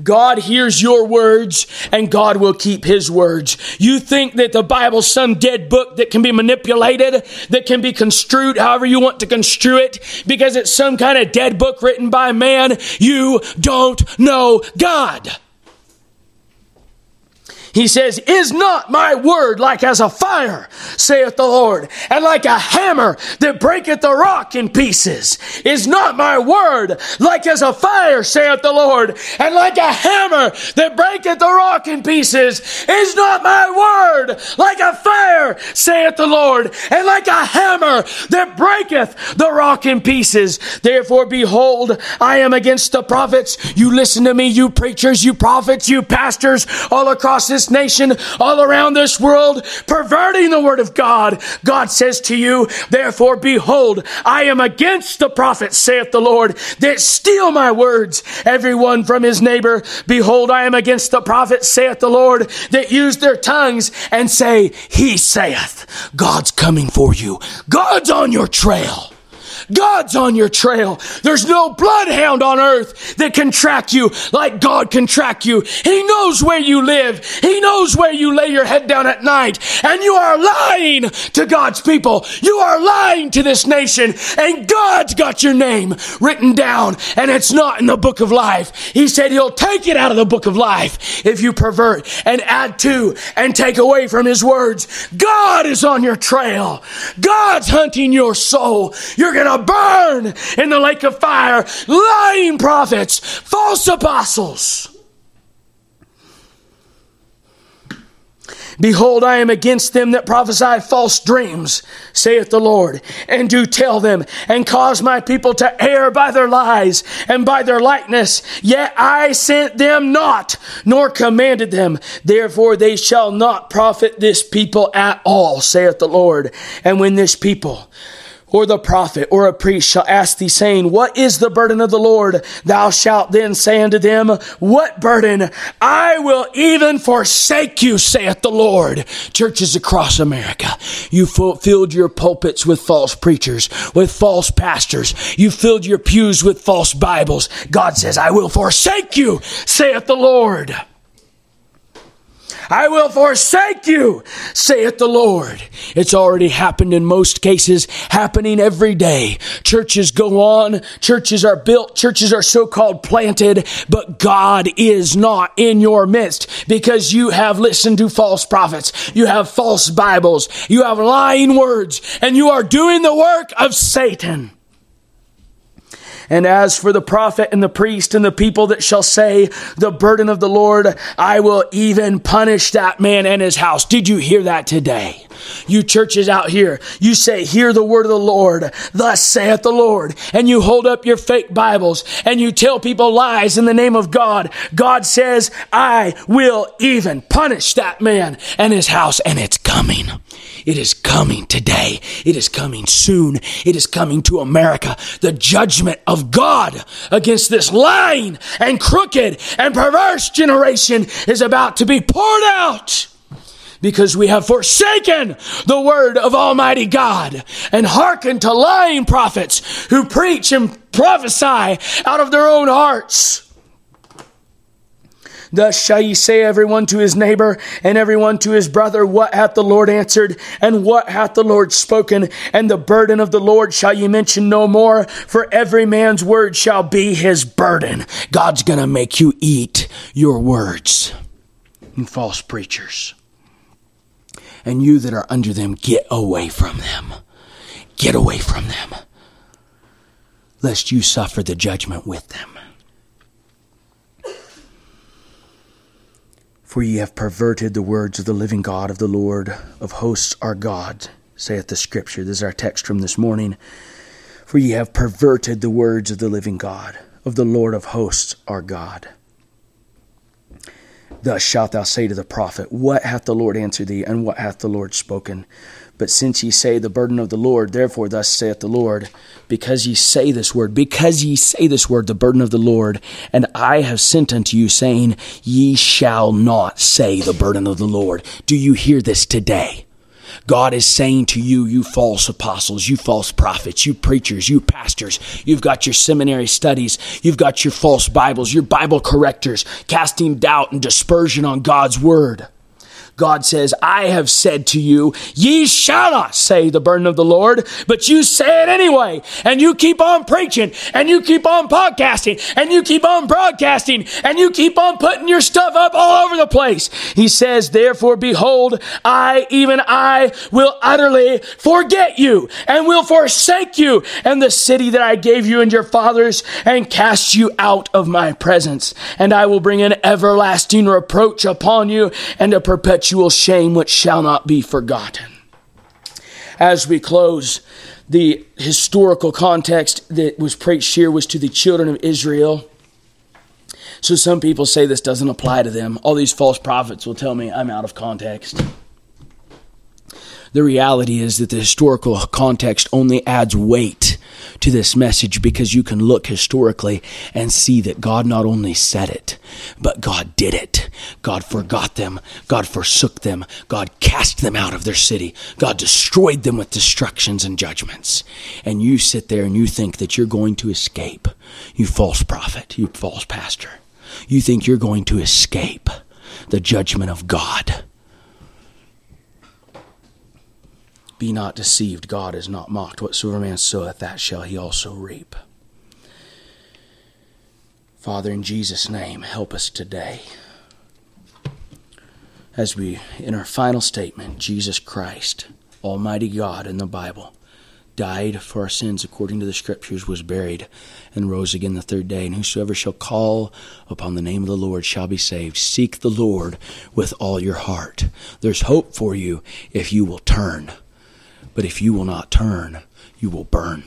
Speaker 1: God hears your words and God will keep his words. You think that the Bible's some dead book that can be manipulated, that can be construed however you want to construe it, because it's some kind of dead book written by man. You don't know God. He says, Is not my word like as a fire, saith the Lord, and like a hammer that breaketh the rock in pieces? Is not my word like as a fire, saith the Lord, and like a hammer that breaketh the rock in pieces? Is not my word like a fire, saith the Lord, and like a hammer that breaketh the rock in pieces? Therefore, behold, I am against the prophets. You listen to me, you preachers, you prophets, you pastors all across this this nation, all around this world, perverting the word of God. God says to you, therefore, behold, I am against the prophets, saith the Lord, that steal my words, everyone from his neighbor. Behold, I am against the prophets, saith the Lord, that use their tongues and say, He saith, God's coming for you. God's on your trail. God's on your trail. There's no bloodhound on earth that can track you like God can track you. He knows where you live. He knows where you lay your head down at night. And you are lying to God's people. You are lying to this nation. And God's got your name written down and it's not in the book of life. He said he'll take it out of the book of life if you pervert and add to and take away from his words. God is on your trail. God's hunting your soul. You're going to burn in the lake of fire lying prophets, false apostles. Behold, I am against them that prophesy false dreams, saith the Lord, and do tell them, and cause my people to err by their lies and by their likeness. Yet I sent them not, nor commanded them. Therefore they shall not profit this people at all, saith the Lord. And when this people or the prophet or a priest shall ask thee, saying, What is the burden of the Lord? Thou shalt then say unto them, What burden? I will even forsake you, saith the Lord. Churches across America, you filled your pulpits with false preachers, with false pastors. You filled your pews with false Bibles. God says, I will forsake you, saith the Lord. I will forsake you, saith the Lord. It's already happened in most cases, happening every day. Churches go on, churches are built, churches are so called planted, but God is not in your midst because you have listened to false prophets, you have false Bibles, you have lying words, and you are doing the work of Satan. And as for the prophet and the priest and the people that shall say, the burden of the Lord, I will even punish that man and his house. Did you hear that today? You churches out here, you say, hear the word of the Lord, thus saith the Lord. And you hold up your fake Bibles and you tell people lies in the name of God. God says, I will even punish that man and his house. And it's coming. It is coming today. It is coming soon. It is coming to America. The judgment of God against this lying and crooked and perverse generation is about to be poured out because we have forsaken the word of Almighty God and hearkened to lying prophets who preach and prophesy out of their own hearts. Thus shall ye say everyone to his neighbor and everyone to his brother, What hath the Lord answered? And what hath the Lord spoken? And the burden of the Lord shall ye mention no more, for every man's word shall be his burden. God's gonna make you eat your words. And false preachers and you that are under them, get away from them. Get away from them, lest you suffer the judgment with them. For ye have perverted the words of the living God of the Lord of hosts our God, saith the Scripture. This is our text from this morning. For ye have perverted the words of the living God, of the Lord of hosts our God. Thus shalt thou say to the prophet, What hath the Lord answered thee, and what hath the Lord spoken? But since ye say the burden of the Lord, therefore thus saith the Lord, because ye say this word, because ye say this word, the burden of the Lord, and I have sent unto you, saying, Ye shall not say the burden of the Lord. Do you hear this today? God is saying to you, you false apostles, you false prophets, you preachers, you pastors, you've got your seminary studies, you've got your false Bibles, your Bible correctors, casting doubt and dispersion on God's word. God says, I have said to you, ye shall not say the burden of the Lord, but you say it anyway. And you keep on preaching and you keep on podcasting and you keep on broadcasting and you keep on putting your stuff up all over the place. He says, therefore, behold, I, even I, will utterly forget you and will forsake you and the city that I gave you and your fathers and cast you out of my presence. And I will bring an everlasting reproach upon you and a perpetual perpetual shame which shall not be forgotten. As we close, the historical context that was preached here was to the children of Israel. So some people say this doesn't apply to them. All these false prophets will tell me I'm out of context. The reality is that the historical context only adds weight to this message because you can look historically and see that God not only said it, but God did it. God forgot them. God forsook them. God cast them out of their city. God destroyed them with destructions and judgments. And you sit there and you think that you're going to escape. You false prophet, you false pastor. You think you're going to escape the judgment of God. Be not deceived, God is not mocked. Whatsoever man soweth, that shall he also reap. Father, in Jesus' name, help us today. As we, in our final statement, Jesus Christ, Almighty God in the Bible, died for our sins according to the Scriptures, was buried, and rose again the third day. And whosoever shall call upon the name of the Lord shall be saved. Seek the Lord with all your heart. There's hope for you if you will turn. But if you will not turn, you will burn.